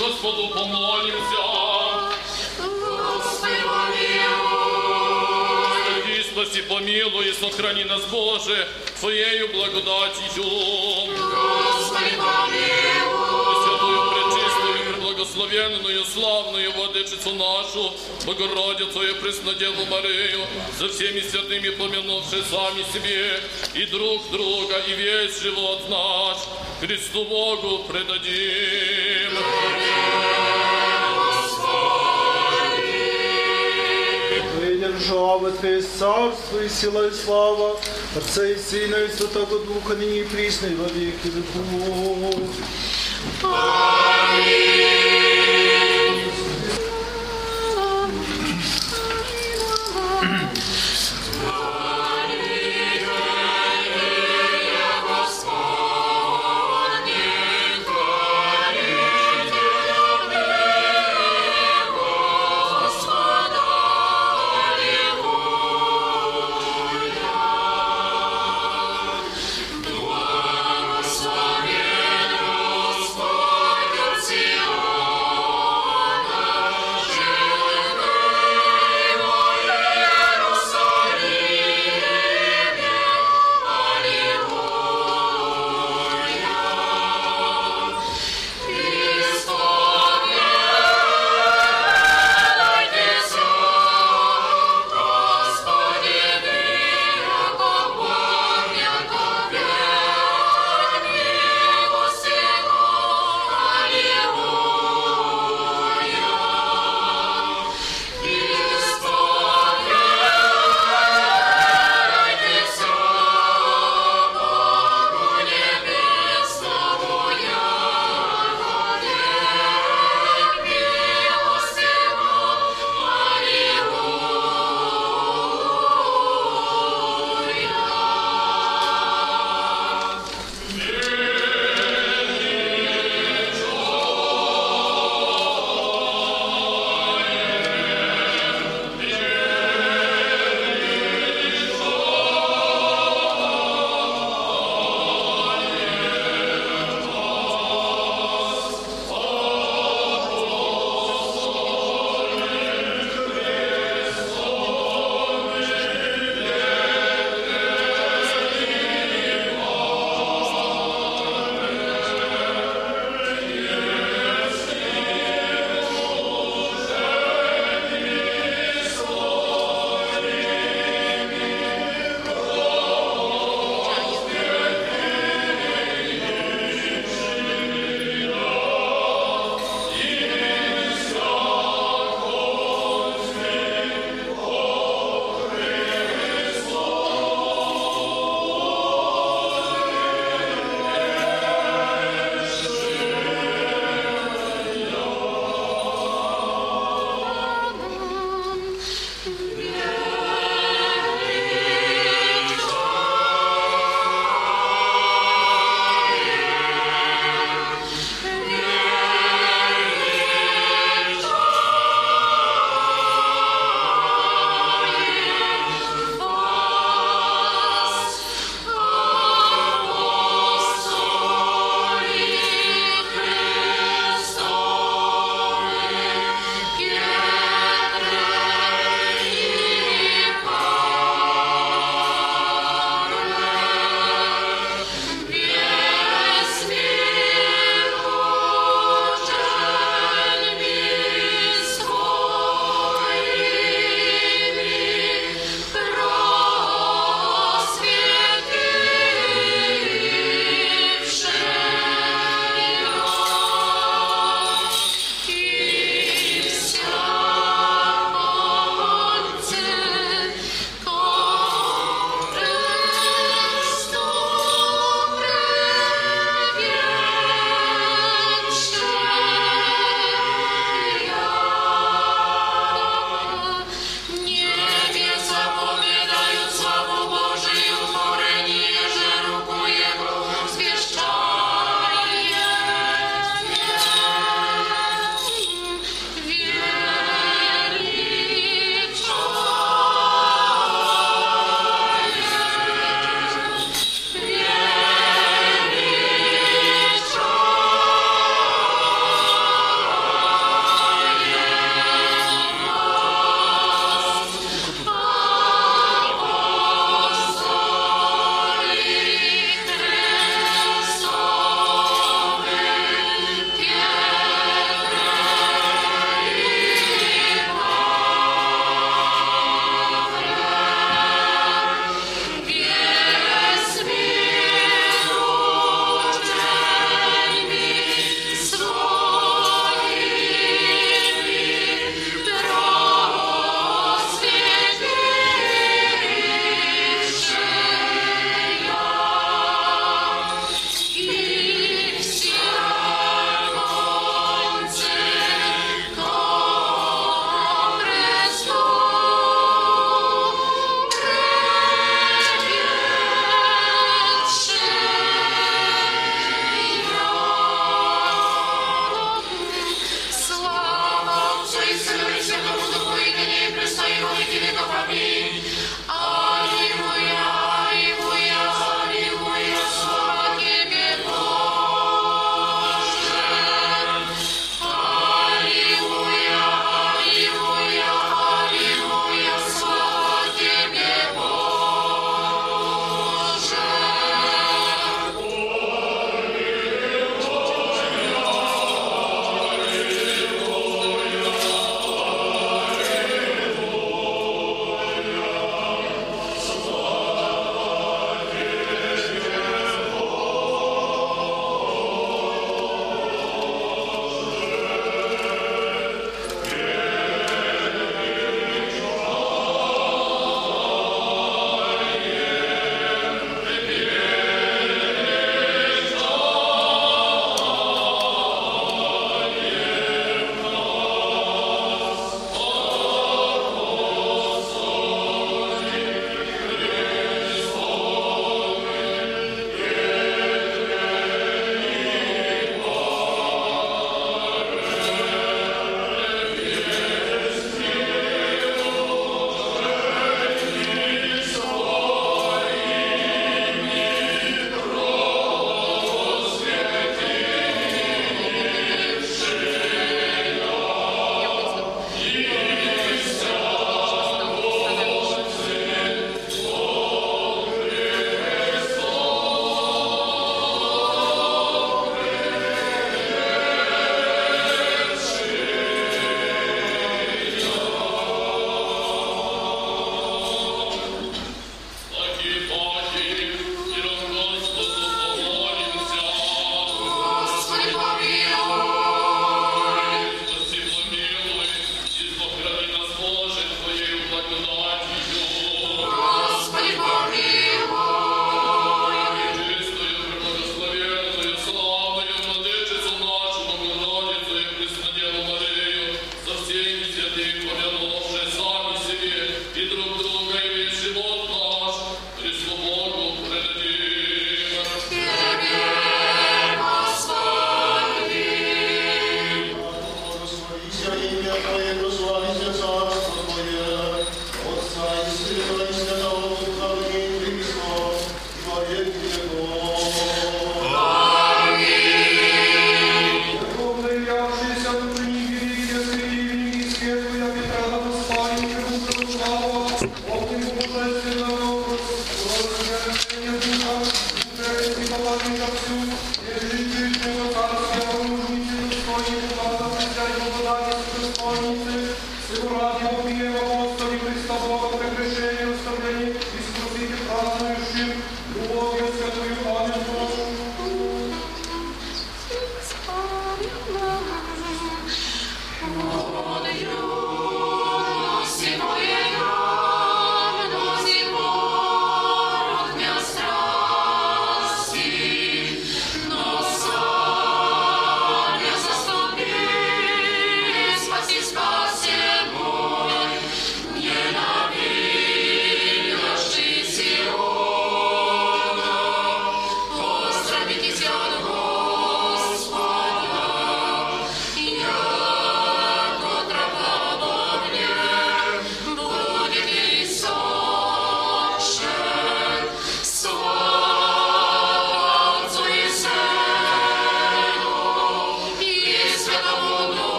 Господу помолимся. Спаси, помилуй, и сохрани нас, Боже, Твоею благодатью. Господи, помилуй. Святую, пречистую, преблагословенную, славную Владычицу нашу, Богородицу и Преснодеву Марию, за всеми святыми помянувши сами себе и друг друга, и весь живот наш Христу Богу предадим. Твоя держава, Твое царство и сила и слава, Отца и Сына и Святого Духа, ныне и присно и во веки веков. Благословен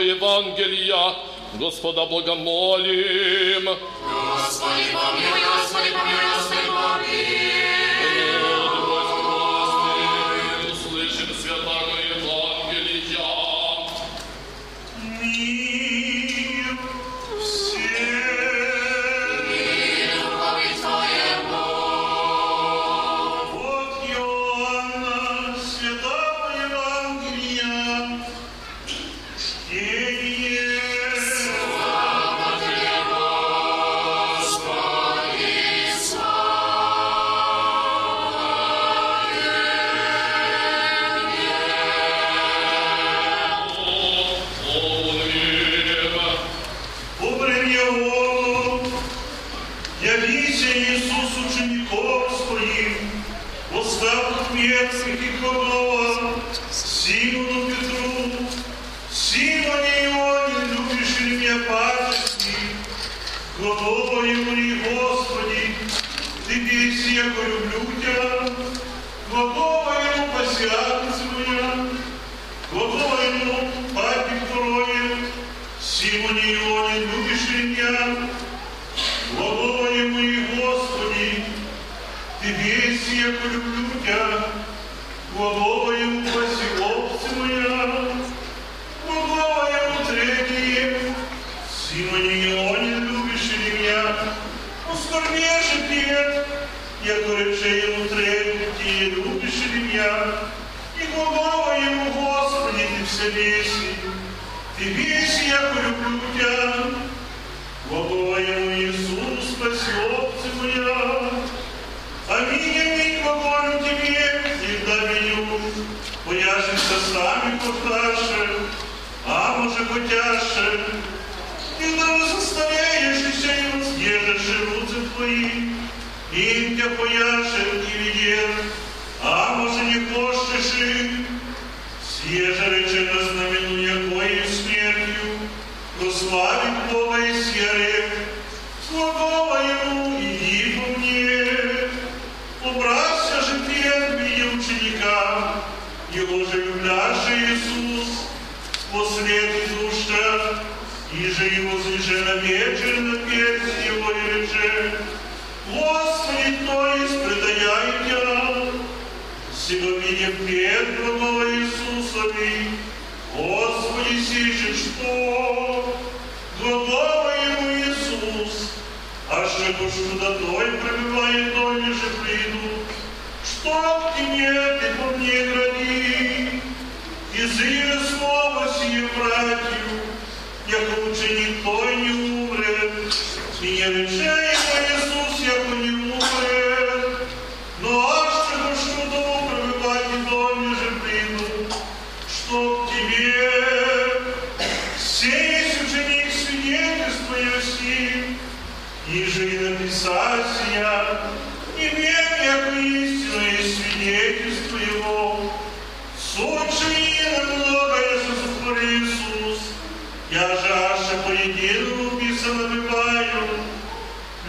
святаго Евангелия. Господа благомолим. Господи, помилуй,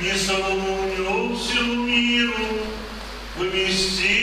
не нем всему миру, поместите,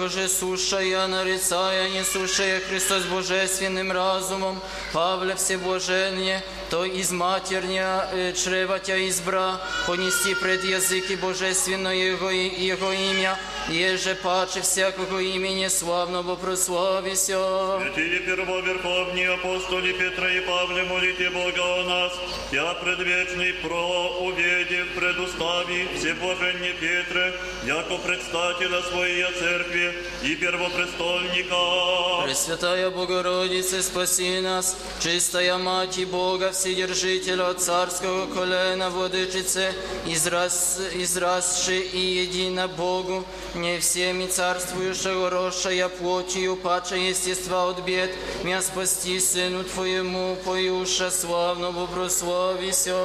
нас, якоже сушая, нарицая, несушая Христос божественным разумом, Павле всеблаженне, то из матерня э, чрева тя избра, понести пред языки божественно Его, и- Его имя, еже паче всякого имени славного прославися. Святые первоверховні апостоли Петра и Павле, молите Бога о нас, я предвечный про увидев предустави всеблаженне Петре, яко предстателя своей церкви и первопрестольника. Пресвятая Богородице, спаси нас, чистая Мать Бога, Вседержителя царского колена, Владычице, израс, израсши и едино Богу, не всеми царствующего рошая плотью, пача естества от бед, мя спасти Сыну Твоему, поюша славного прославися.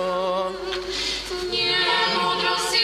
Не мудрости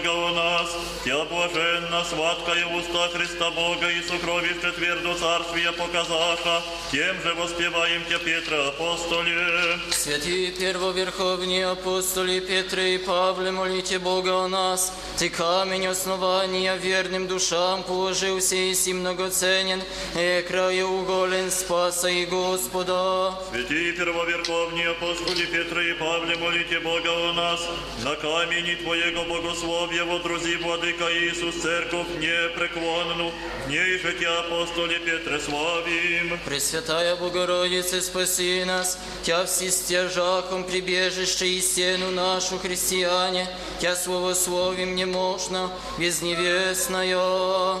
молите Бога о нас, я блаженна, сладкая уста Христа Бога и сокровище твердо царствия показаха, тем же воспеваем Тя Петра апостоле. Святі первоверховні апостоли Петре и Павле, молите Бога о нас. Ты камень основания верным душам положился и си многоценен, и краеуголен Спаса и Господа. Святые первоверховні апостоли Петра и Павле, молите Бога о нас, на камені Твоєго богослов'я водрузі, Владыка Иисус, церковь непреклонну, в ней же Тя апостоле Петре славим. Пресвятая Богородице, спаси нас, Тя все стяжаком прибежище и стену нашу христиане, Тя словословим не можно, безневестная.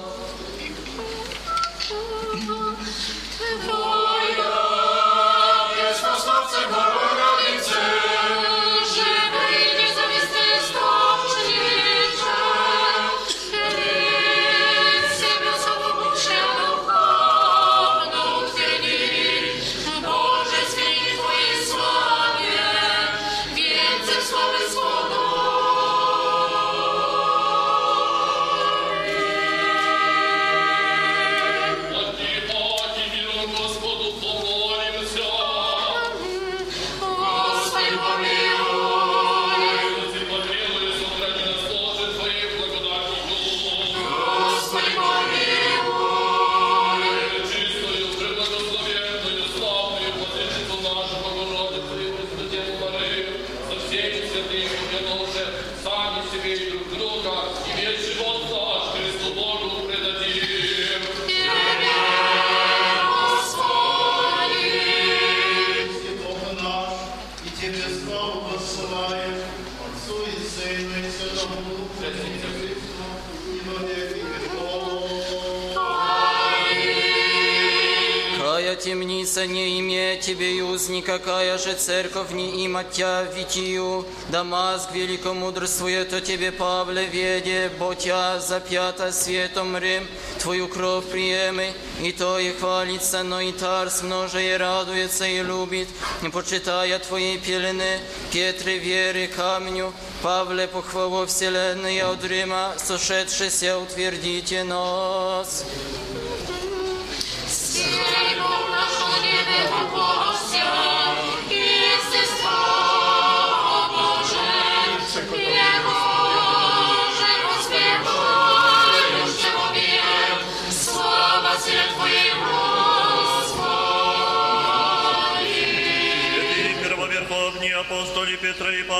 Тебе и узника, кая же церковь не има тя витию, Дамаск великомудрствует то тебе, Павле, веде, бо тя запята светом Рим, твою кровь приемы, и то и хвалится, но и тарс множе и радуется и любит, почитая твои пелены, Петре веры камню, Павле похвало вселенной от Рима, сошедшися утвердите нас. Сей Бог наш на небе покорся,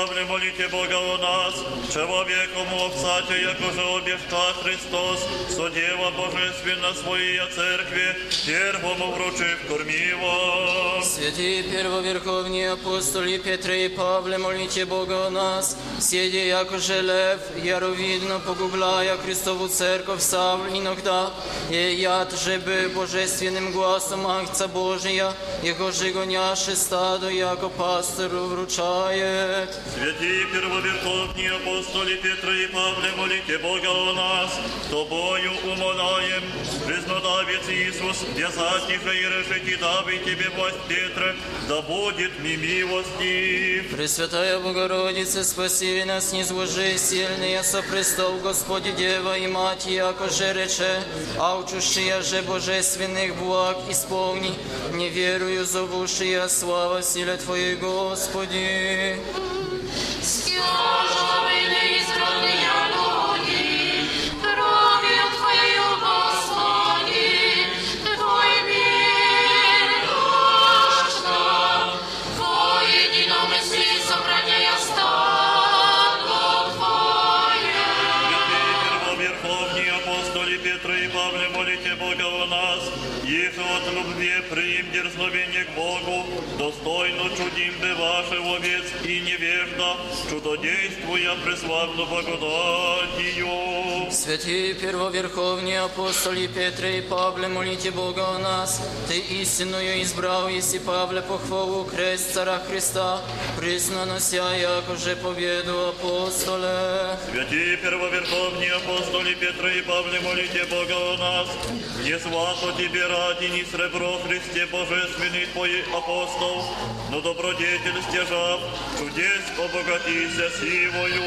Петра и Павле, молите Бога о нас, человеком обсате, якоже обеща Христос, со Дева Божественна своя церкви, первому вручив кормиво. Святи первоверховні апостоли Петре и Павле, молите Бога о нас, сіді, якоже лев, яровидно погублая Христову церковь сам иногда, и яд же бы божественным глазом Агца Божия, Его же гоняше стадо, яко пастору вручает. Святі первоверховні апостоли Петра і Павле, молите Бога о нас, тобою умоляем, признодавец Иисус, вязати же и решите, дабы тебе власть Петра, да будет ми милости. Пресвятая Богородица, спаси нас, не зложи сильные со престол Господи Дева и Мать, яко же рече, аучущия же божественных благ исполни, не верую зовушия, слава силе Твоей, Господи. Стяжавый неизбранный достойно чудим бы ваших овец и невежда, чудодействуя преславну благодатью. Святи первоверховні апостоли Петре и Павле, молите Бога о нас, Ты истинную избрал, если Павле похвалу крест цара Христа, присно нося, якоже победу апостоле. Святі первоверховні апостоли Петра и Павле, молите Бога о нас, не свато тебе ради, ни сребро Христе Божественный Твой апостол, но добродетель стяжав, чудес обогатися сивою.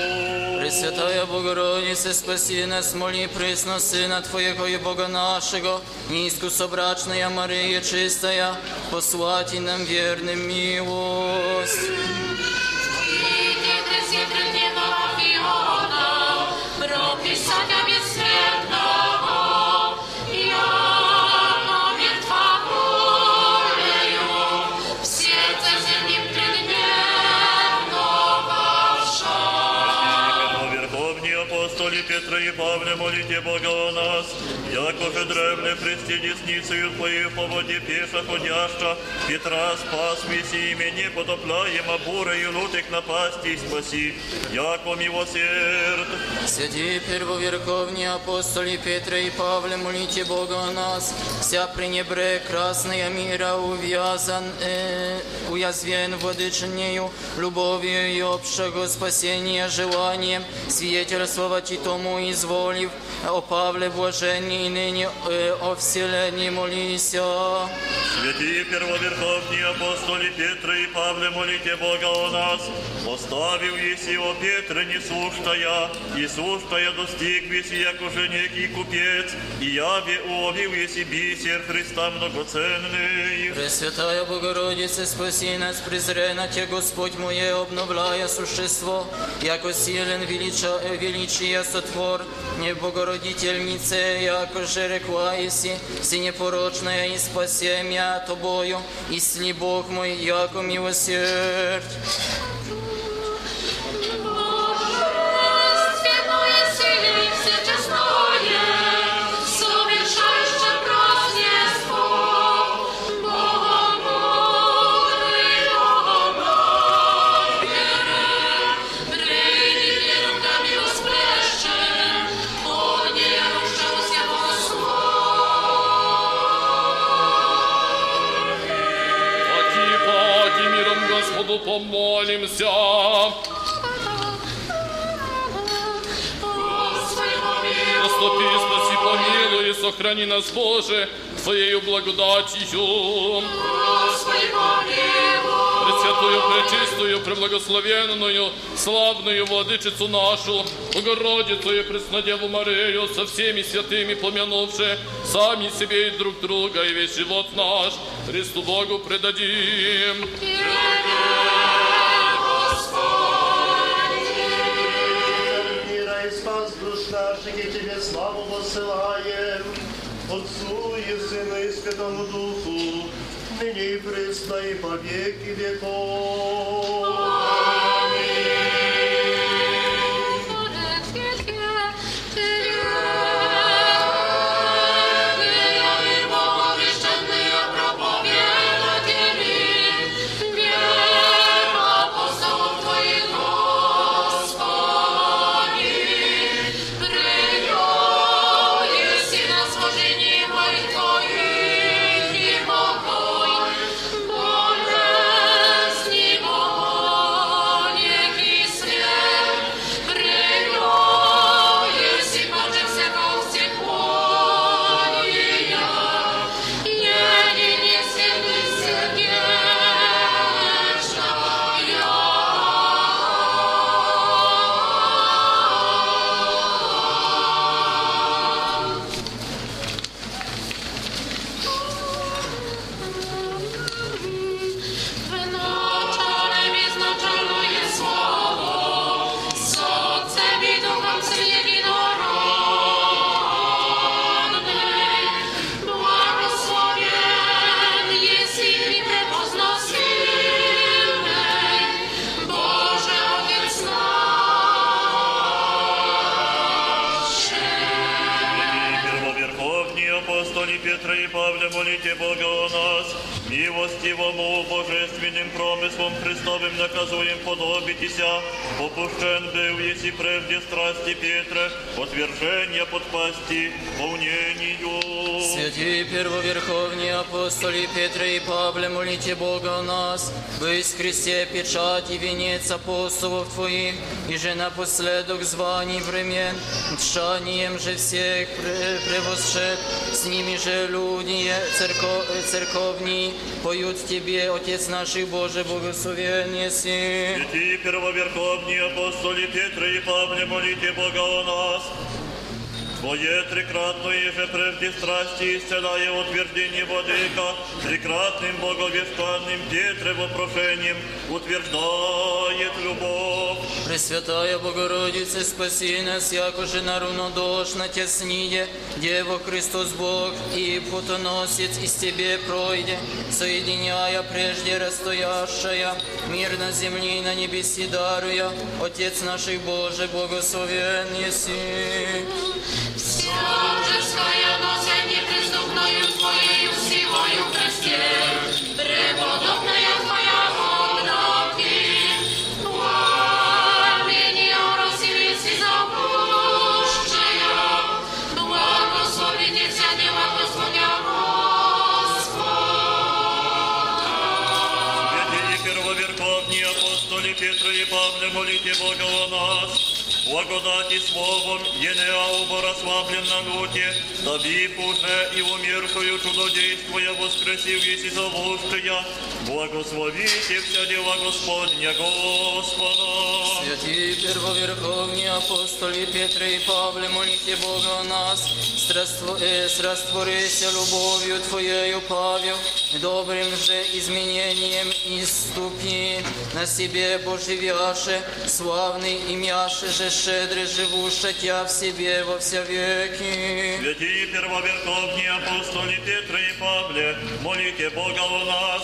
Пресвятая Богородице, спаси нас, моли присно Сына Твоего и Бога нашего, неискусобрачная Мария чистая, послати нам верным милость. Идите, священного Фиона, прописания бессмертного, и Павле, молите Бога о нас, яко же древне прести десницею Твоей по воде пеша ходяща, Петра спас веси имени потопляема бурею лютых напастей спаси, яко милосерд. Святи первоверховні апостоли Петра и Павле, молите Бога о нас, вся пренебрег красная мира увязан, э, уязвен владыченею, любовью и общего спасения желанием, свидетельствовать и тому изволив, о Павле блаженней ныне э, о вселении молися. Святі первоверховні апостоли Петра и Павле, молите Бога о нас, оставив еси о Петре неслушная, и слушная достиг веси, як уже некий купец, и яве уловил еси бисер Христа многоценный. Пресвятая Богородица, спаси нас, презрей на Те, Господь мое, обновляя существо, яко силен велича, э, величия сотвор, не Богородительнице, яко же рекла еси, си непорочная и спаси мя Тобою, и сли Бог мой, яко милосердь. Помолимся. Господи, спаси, помилуй, сохрани нас, Боже, Твоею благодатью. Господи, помилуй. Пресвятую, пречистую, преблагословенную, славную владычицу нашу, Богородицу и Преснодеву Марию, со всеми святыми помянувши, сами себе и друг друга, и весь живот наш Христу Богу предадим. мира наших, и Тебе славу посылаем. Отцу и Сыну и Святому Духу, ныне и пресно и по веки веков. Божественным промыслом Христовым наказуем подобитеся. Попущен был, если прежде страсти Петра, отвержения подпасти, волнению. Святые первоверховные апостоли Петре и Павле, молите Бога о нас, быть в Христе печать и венец апостолов Твоих, и же напоследок званий времен, дшанием же всех пре- превосшед, с ними же люди церко- церковни, поют Тебе, Отец наших Боже, благословен еси. Святые первоверховные апостоли Петра и Павле, молите Бога о нас. Твое трикратное же прежде страсти, исцеляя утверждение Владыка, трикратным боговещанным Петре вопрошением утверждает любовь. Пресвятая Богородице, спаси нас, яко же на равнодушно тесниде, Дева Христос Бог и путоносец из Тебе пройде, соединяя прежде расстоящая, мир на земле и на небеси даруя, Отец наших Боже, благословен еси. Петра и Павле, молите Бога о нас. Благодати словом, Енеаубо расслаблен на люте, добив уже и умершую чудодействуя, воскресив еси зовущая, благословите все дела Господня Господа. Святые первоверховные апостоли Петре и Павле, молите Бога о нас, э, срастворися любовью Твоею, Павел, добрым же изменением и ступни на себе поживяше, славный имяше же щедре живуша Тя в себе во вся веки. Святые первоверховные апостоли Петра и Павле, молите Бога о нас,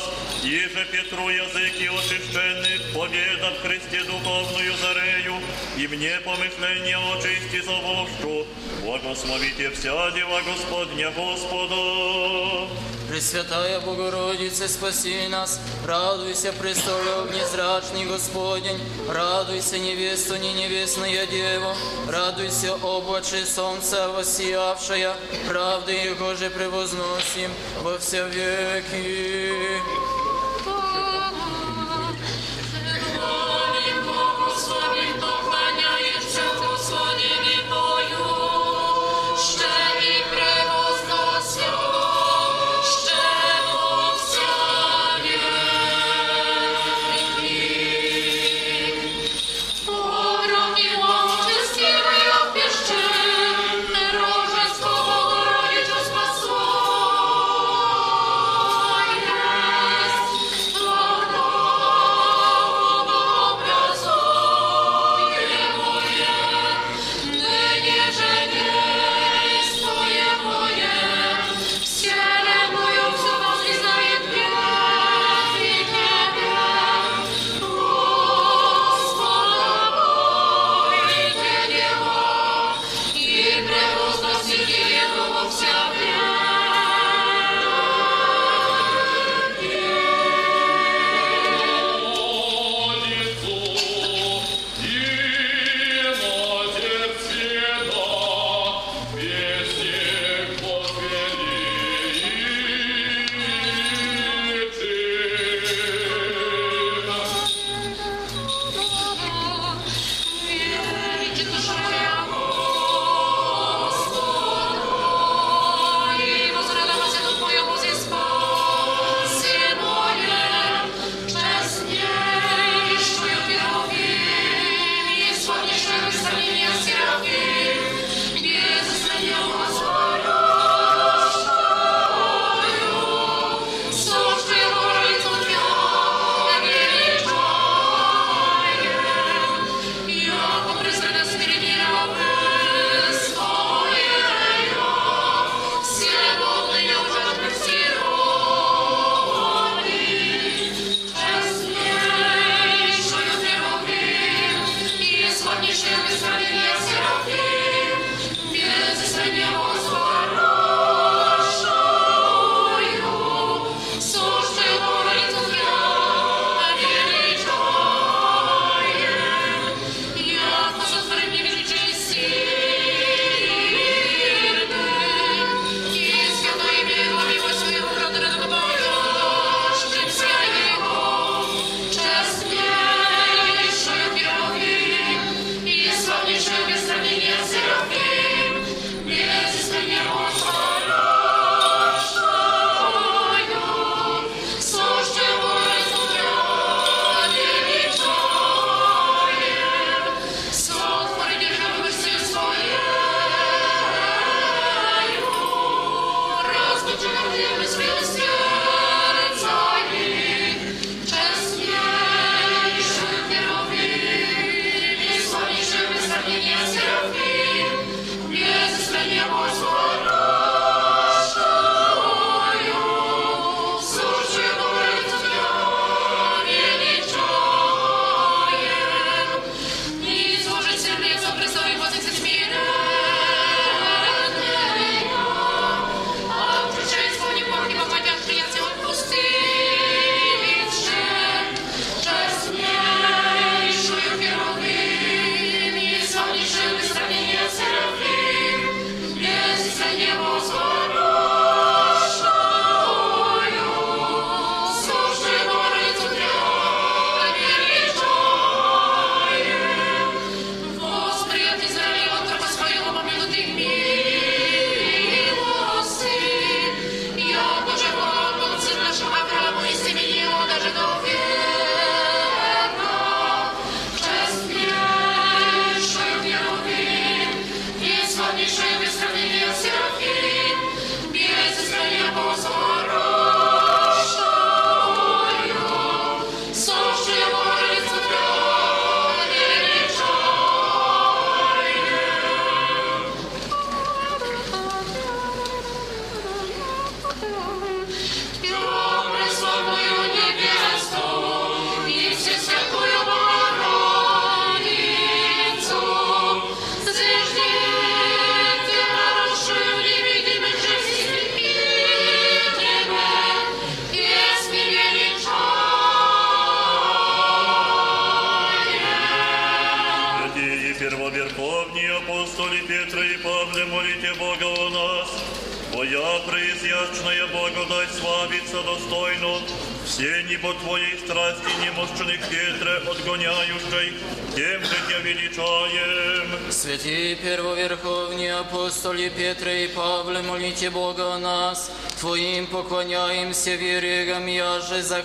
еже Петру языки очищенных, победа в Христе духовную зарею, и мне помышление очисти зовущу, благословите вся дела Господня Господа. Пресвятая Богородице, спаси нас, радуйся, престолов незрачный Господень, радуйся, невесту не невестная Дева, радуйся, облаче солнца воссиявшая, правды Его же превозносим во все веки.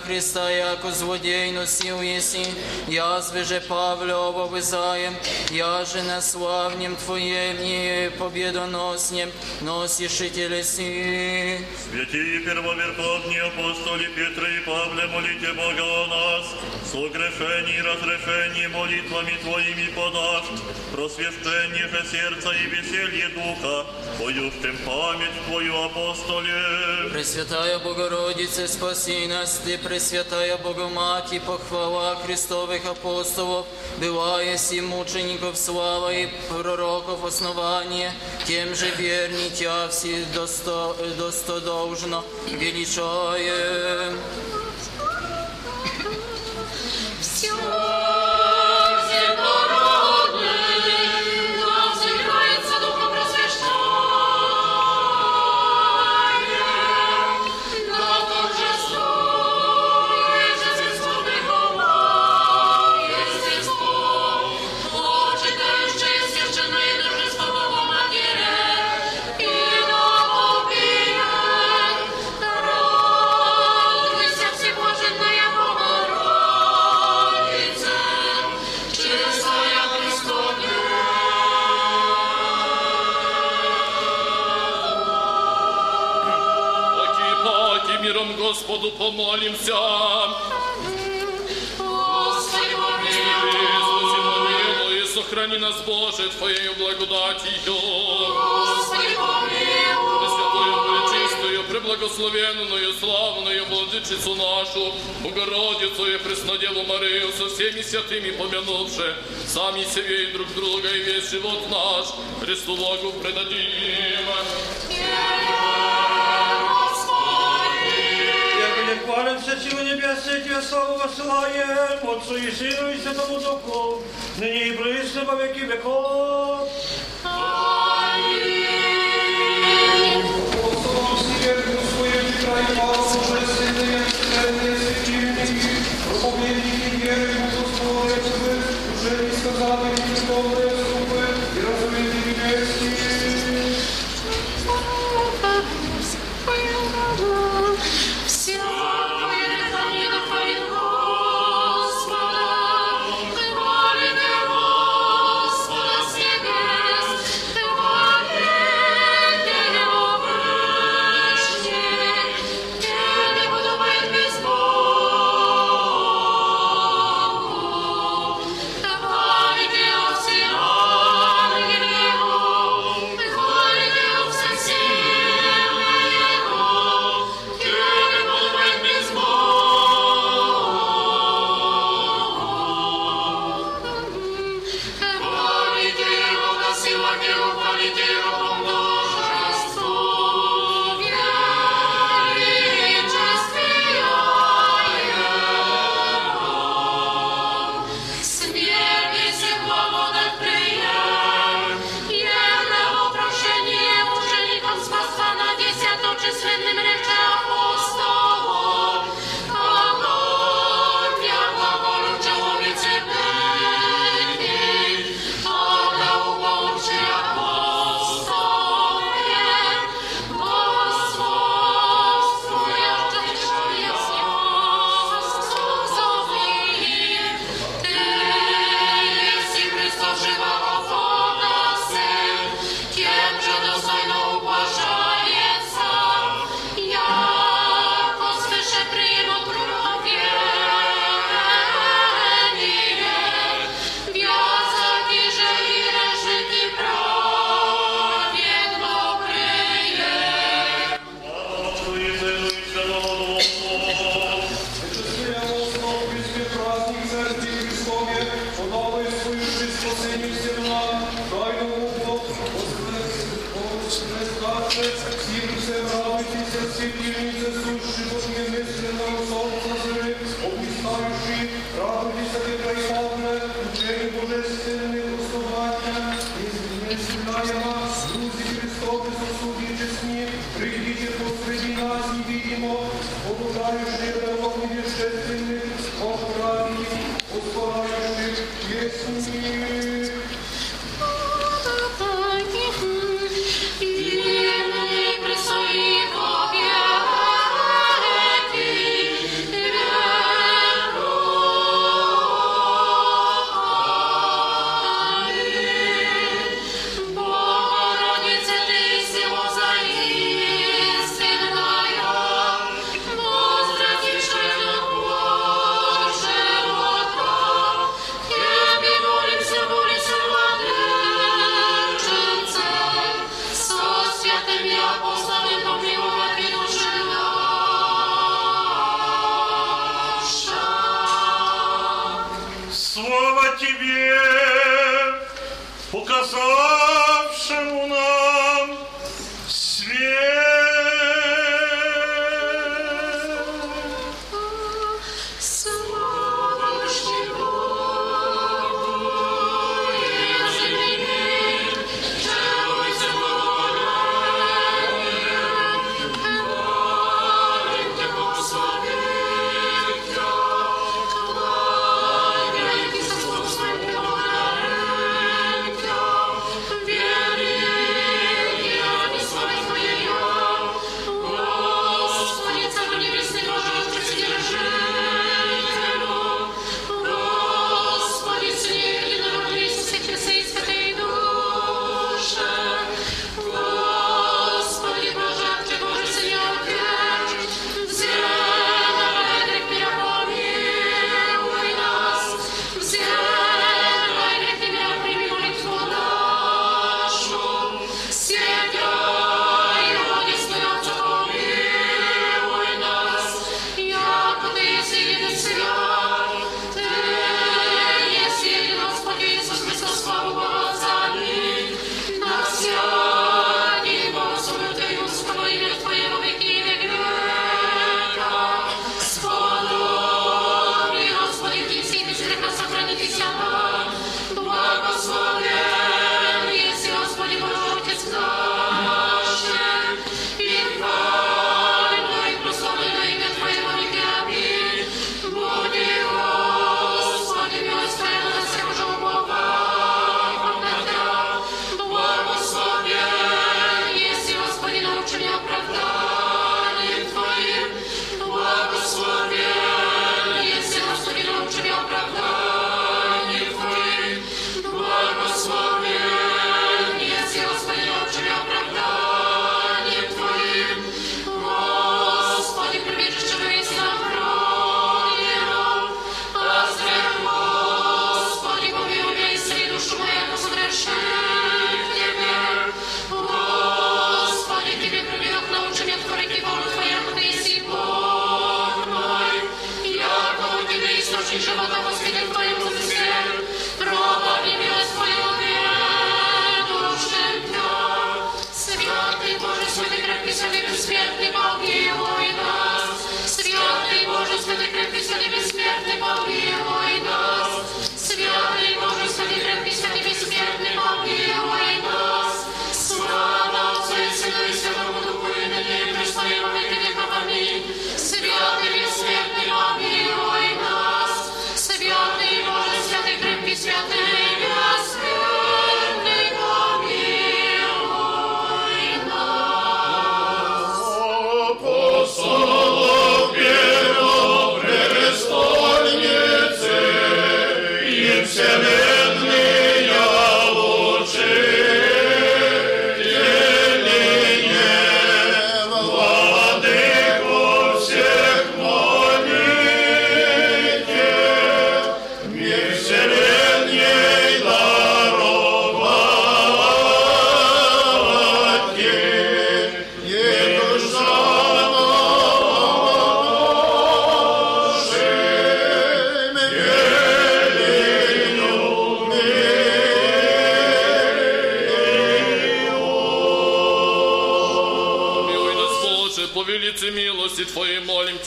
cristã за Христа, яко злодей носил еси. Язвы же Павлова вызаем, яже на славнем Твоем и победоноснем носишь и телеси. Святые первоверховные апостоли Петра и Павле, молите Бога о нас. Согрешений и разрешений молитвами Твоими подашь, просвещение же сердца и веселье духа, поющим память Твою апостоле. Пресвятая Богородице, спаси нас, Ты, Пресвятая Богомати, похвала Христовых апостолов, бывая си мучеников слава и пророков основание, тем же верни Тя все досто, достодолжно величаем. Все Господу помолимся. Господи, помилуй, и сохрани нас, Боже, Твоею благодатью. Господи, помилуй. Пресвятую, пречистую, преблагословенную, славную Владычицу нашу, Богородицу и Преснодеву Марию, со всеми святыми помянувши, сами себе и друг друга, и весь живот наш Христу Богу предадим. Яко хвалимся силу небесной, Тебе славу посылаем, Отцу и Сыну и Святому Духу, ныне и присно во веки веков. Все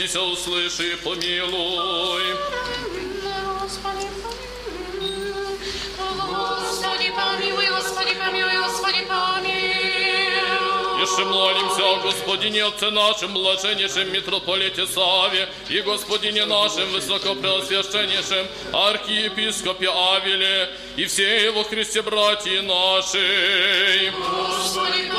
молим Тися, услыши и помилуй. Господи, помилуй, Господи, помилуй, Господи, Еще молимся о Господине Отце нашем, блаженнейшем митрополите Саве и Господине нашем высокопреосвященнейшем архиепископе Авеле и все его Христе братья наши. Господи, помилуй, Господи, помилуй. Молимся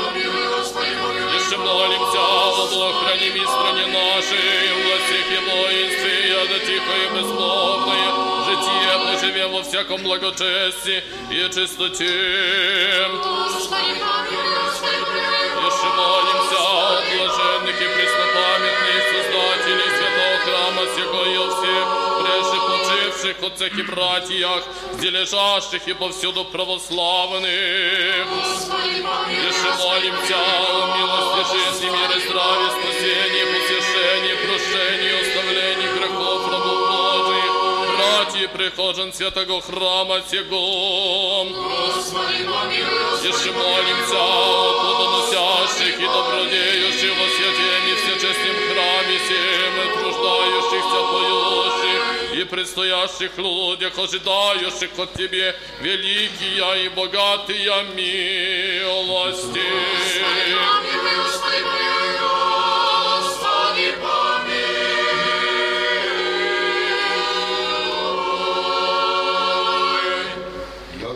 о благохранимой стране нашей, во всех и воинстве, и да тихо и безмолвное, житие поживем во всяком благочестии и чистоте. Господи, помилуй, Господи, помилуй. Еще молимся о блаженных и преснопамятных создателей святого храма сего и о всех прежде почивших отцах и братьях, где лежащих и повсюду православных. Господи, помилуй, Еще Господи, молимся о жизни, мира, здравия, спасении, посвящении, прощении, оставлении грехов рабов Божиих, братья и прихожан святого храма сего. Господи, помилуй, Господи, молимся о плодоносящих и добродеющих во святеми всечестном храме всем, труждающихся, поющих и предстоящих людях, ожидающих от Тебе великие и богатые милости. Господи,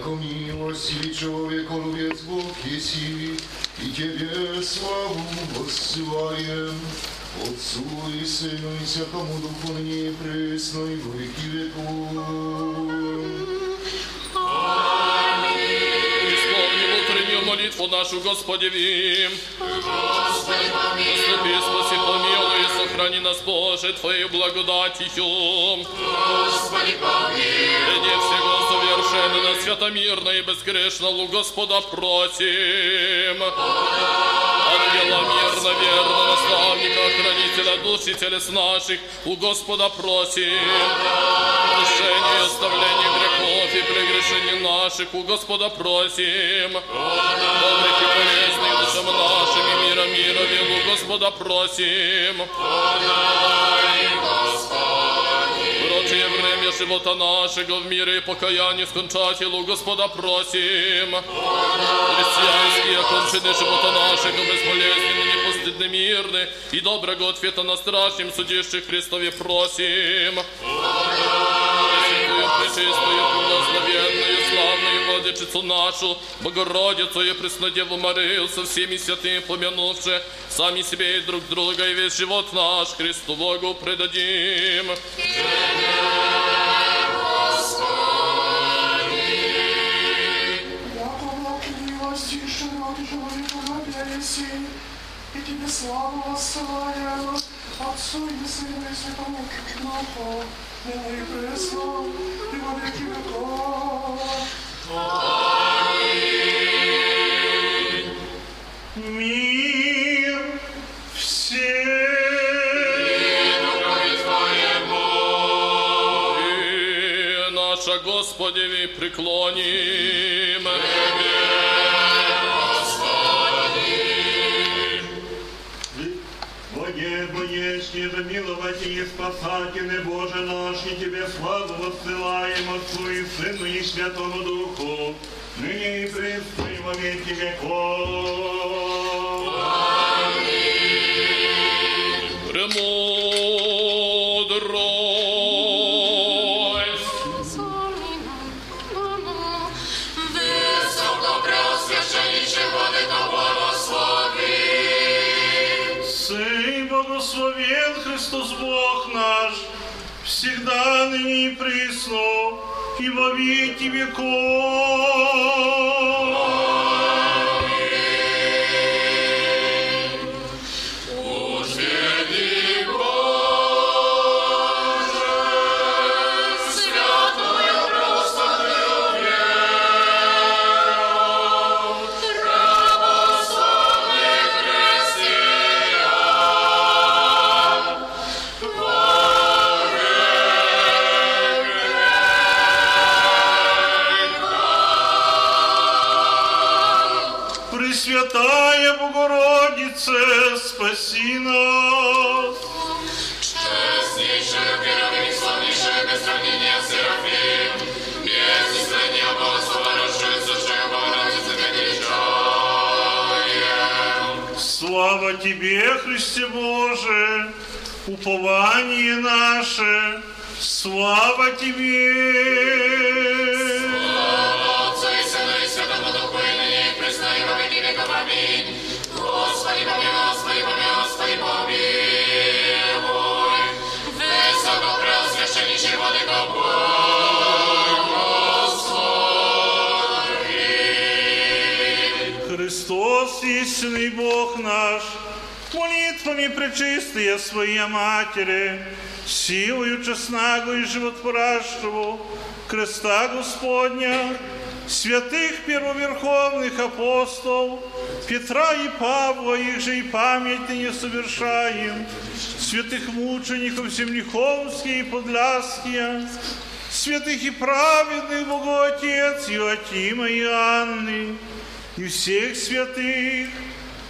Яко милостивый человек, он вец Бог еси, и Тебе славу воссылаем. Отцу и Сыну и Святому Духу ныне и пресно и во веки веков. Исполни утреннюю молитву нашу, Господи, вим. Господи, помилуй. Заступи, спаси, помилуй, и сохрани нас, Боже, Твоей благодатью. Господи, помилуй. Ради всего совершенно, святомирно и безгрешно, у Господа просим. Ангела мирно, верно, наставника, хранителя душ и телес наших, у Господа просим. Прощение и оставление грехов и прегрешений наших, у Господа просим. Добрых и полезных душам нашим и мира мира, у Господа просим. Прочее время живота нашего в мире и покаянии скончателю Господа просим. Христианские кончины живота нашего безболезненны, непостыдны, мирны и доброго ответа на страшном судящих Христове просим. Пресвятую, пречистую, благословенную, славную Владычицу нашу, Богородицу и Преснодеву Марию со всеми святыми помянувши, сами себе и друг друга, и весь живот наш Христу Богу предадим. Яко надеяси, и Тебе славу воссылаем, Отцу и Сыну и Святому Духу, ныне и пресно, и во веки веков. Мир всем. И наша Господеви преклоним. Боге, Боешки, да миловать и спасательный Боже наш, и Тебе славу воссылаем Отцу и Сыну и Святому Духу, ныне и пресно и во веки веков. Премудрость. Христос Бог наш, всегда ныне и присно, и во веки веков. Спаси нас. Честнейшая, первая славнейшая, без сравнения Серафим, без истрения Богослова, расширится, что я Богородица, как величаем. Слава Тебе, Христе Боже, упование наше, слава Тебе. Отцу и Сыну и Святому Духу, и ныне, и присно, и во веки веков. Аминь. Истинный Бог наш, молитвами пречистые Своей Матери, силою честного и животворящего креста Господня, святых первоверховных апостолов, Петра и Павла, их же и памяти не совершаем, святых мучеников Землиховские и Подляские, святых и праведных Богоотец Иоатима и Анны, и всех святых,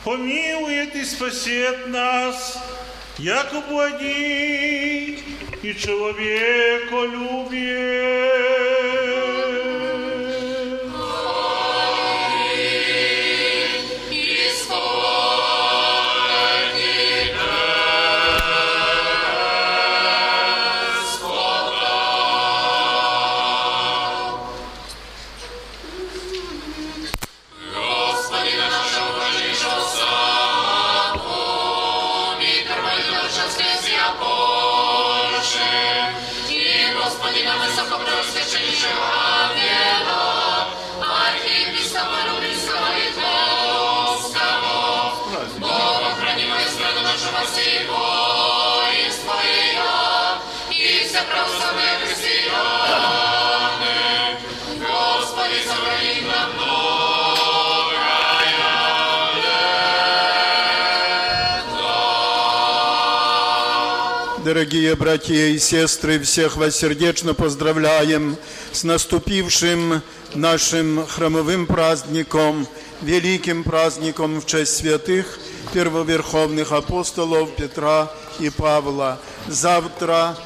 помилует и спасет нас, якобы один и человеколюбие. Дорогие братья и сестры, всех вас сердечно поздравляем с наступившим нашим храмовым праздником, великим праздником в честь святых первоверховных апостолов Петра и Павла. Завтра,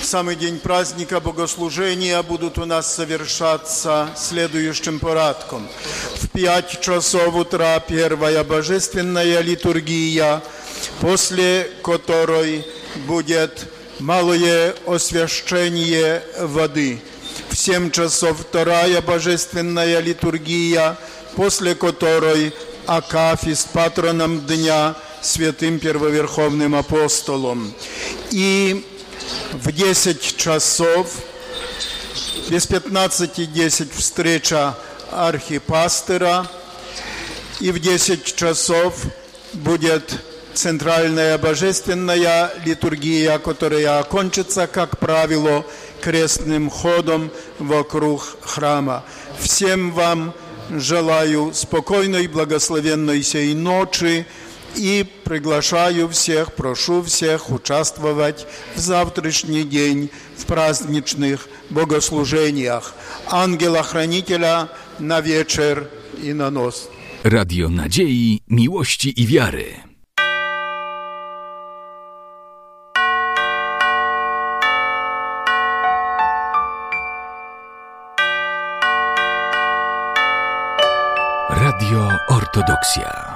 в самый день праздника богослужения, будут у нас совершаться следующим порядком. В пять часов утра первая божественная литургия, после которой будет малое освящение воды. В семь часов вторая божественная литургия, после которой Акафист патроном дня святым первоверховным апостолом. И в 10 часов, без 15.10 встреча архипастыра, и в 10 часов будет центральная божественная литургия, которая окончится, как правило, крестным ходом вокруг храма. Всем вам желаю спокойной, благословенной сей ночи и приглашаю всех, прошу всех участвовать в завтрашний день в праздничных богослужениях ангела-хранителя на вечер и на нос. Radio Nadziei, Miłości i Wiary. Ortodoksja.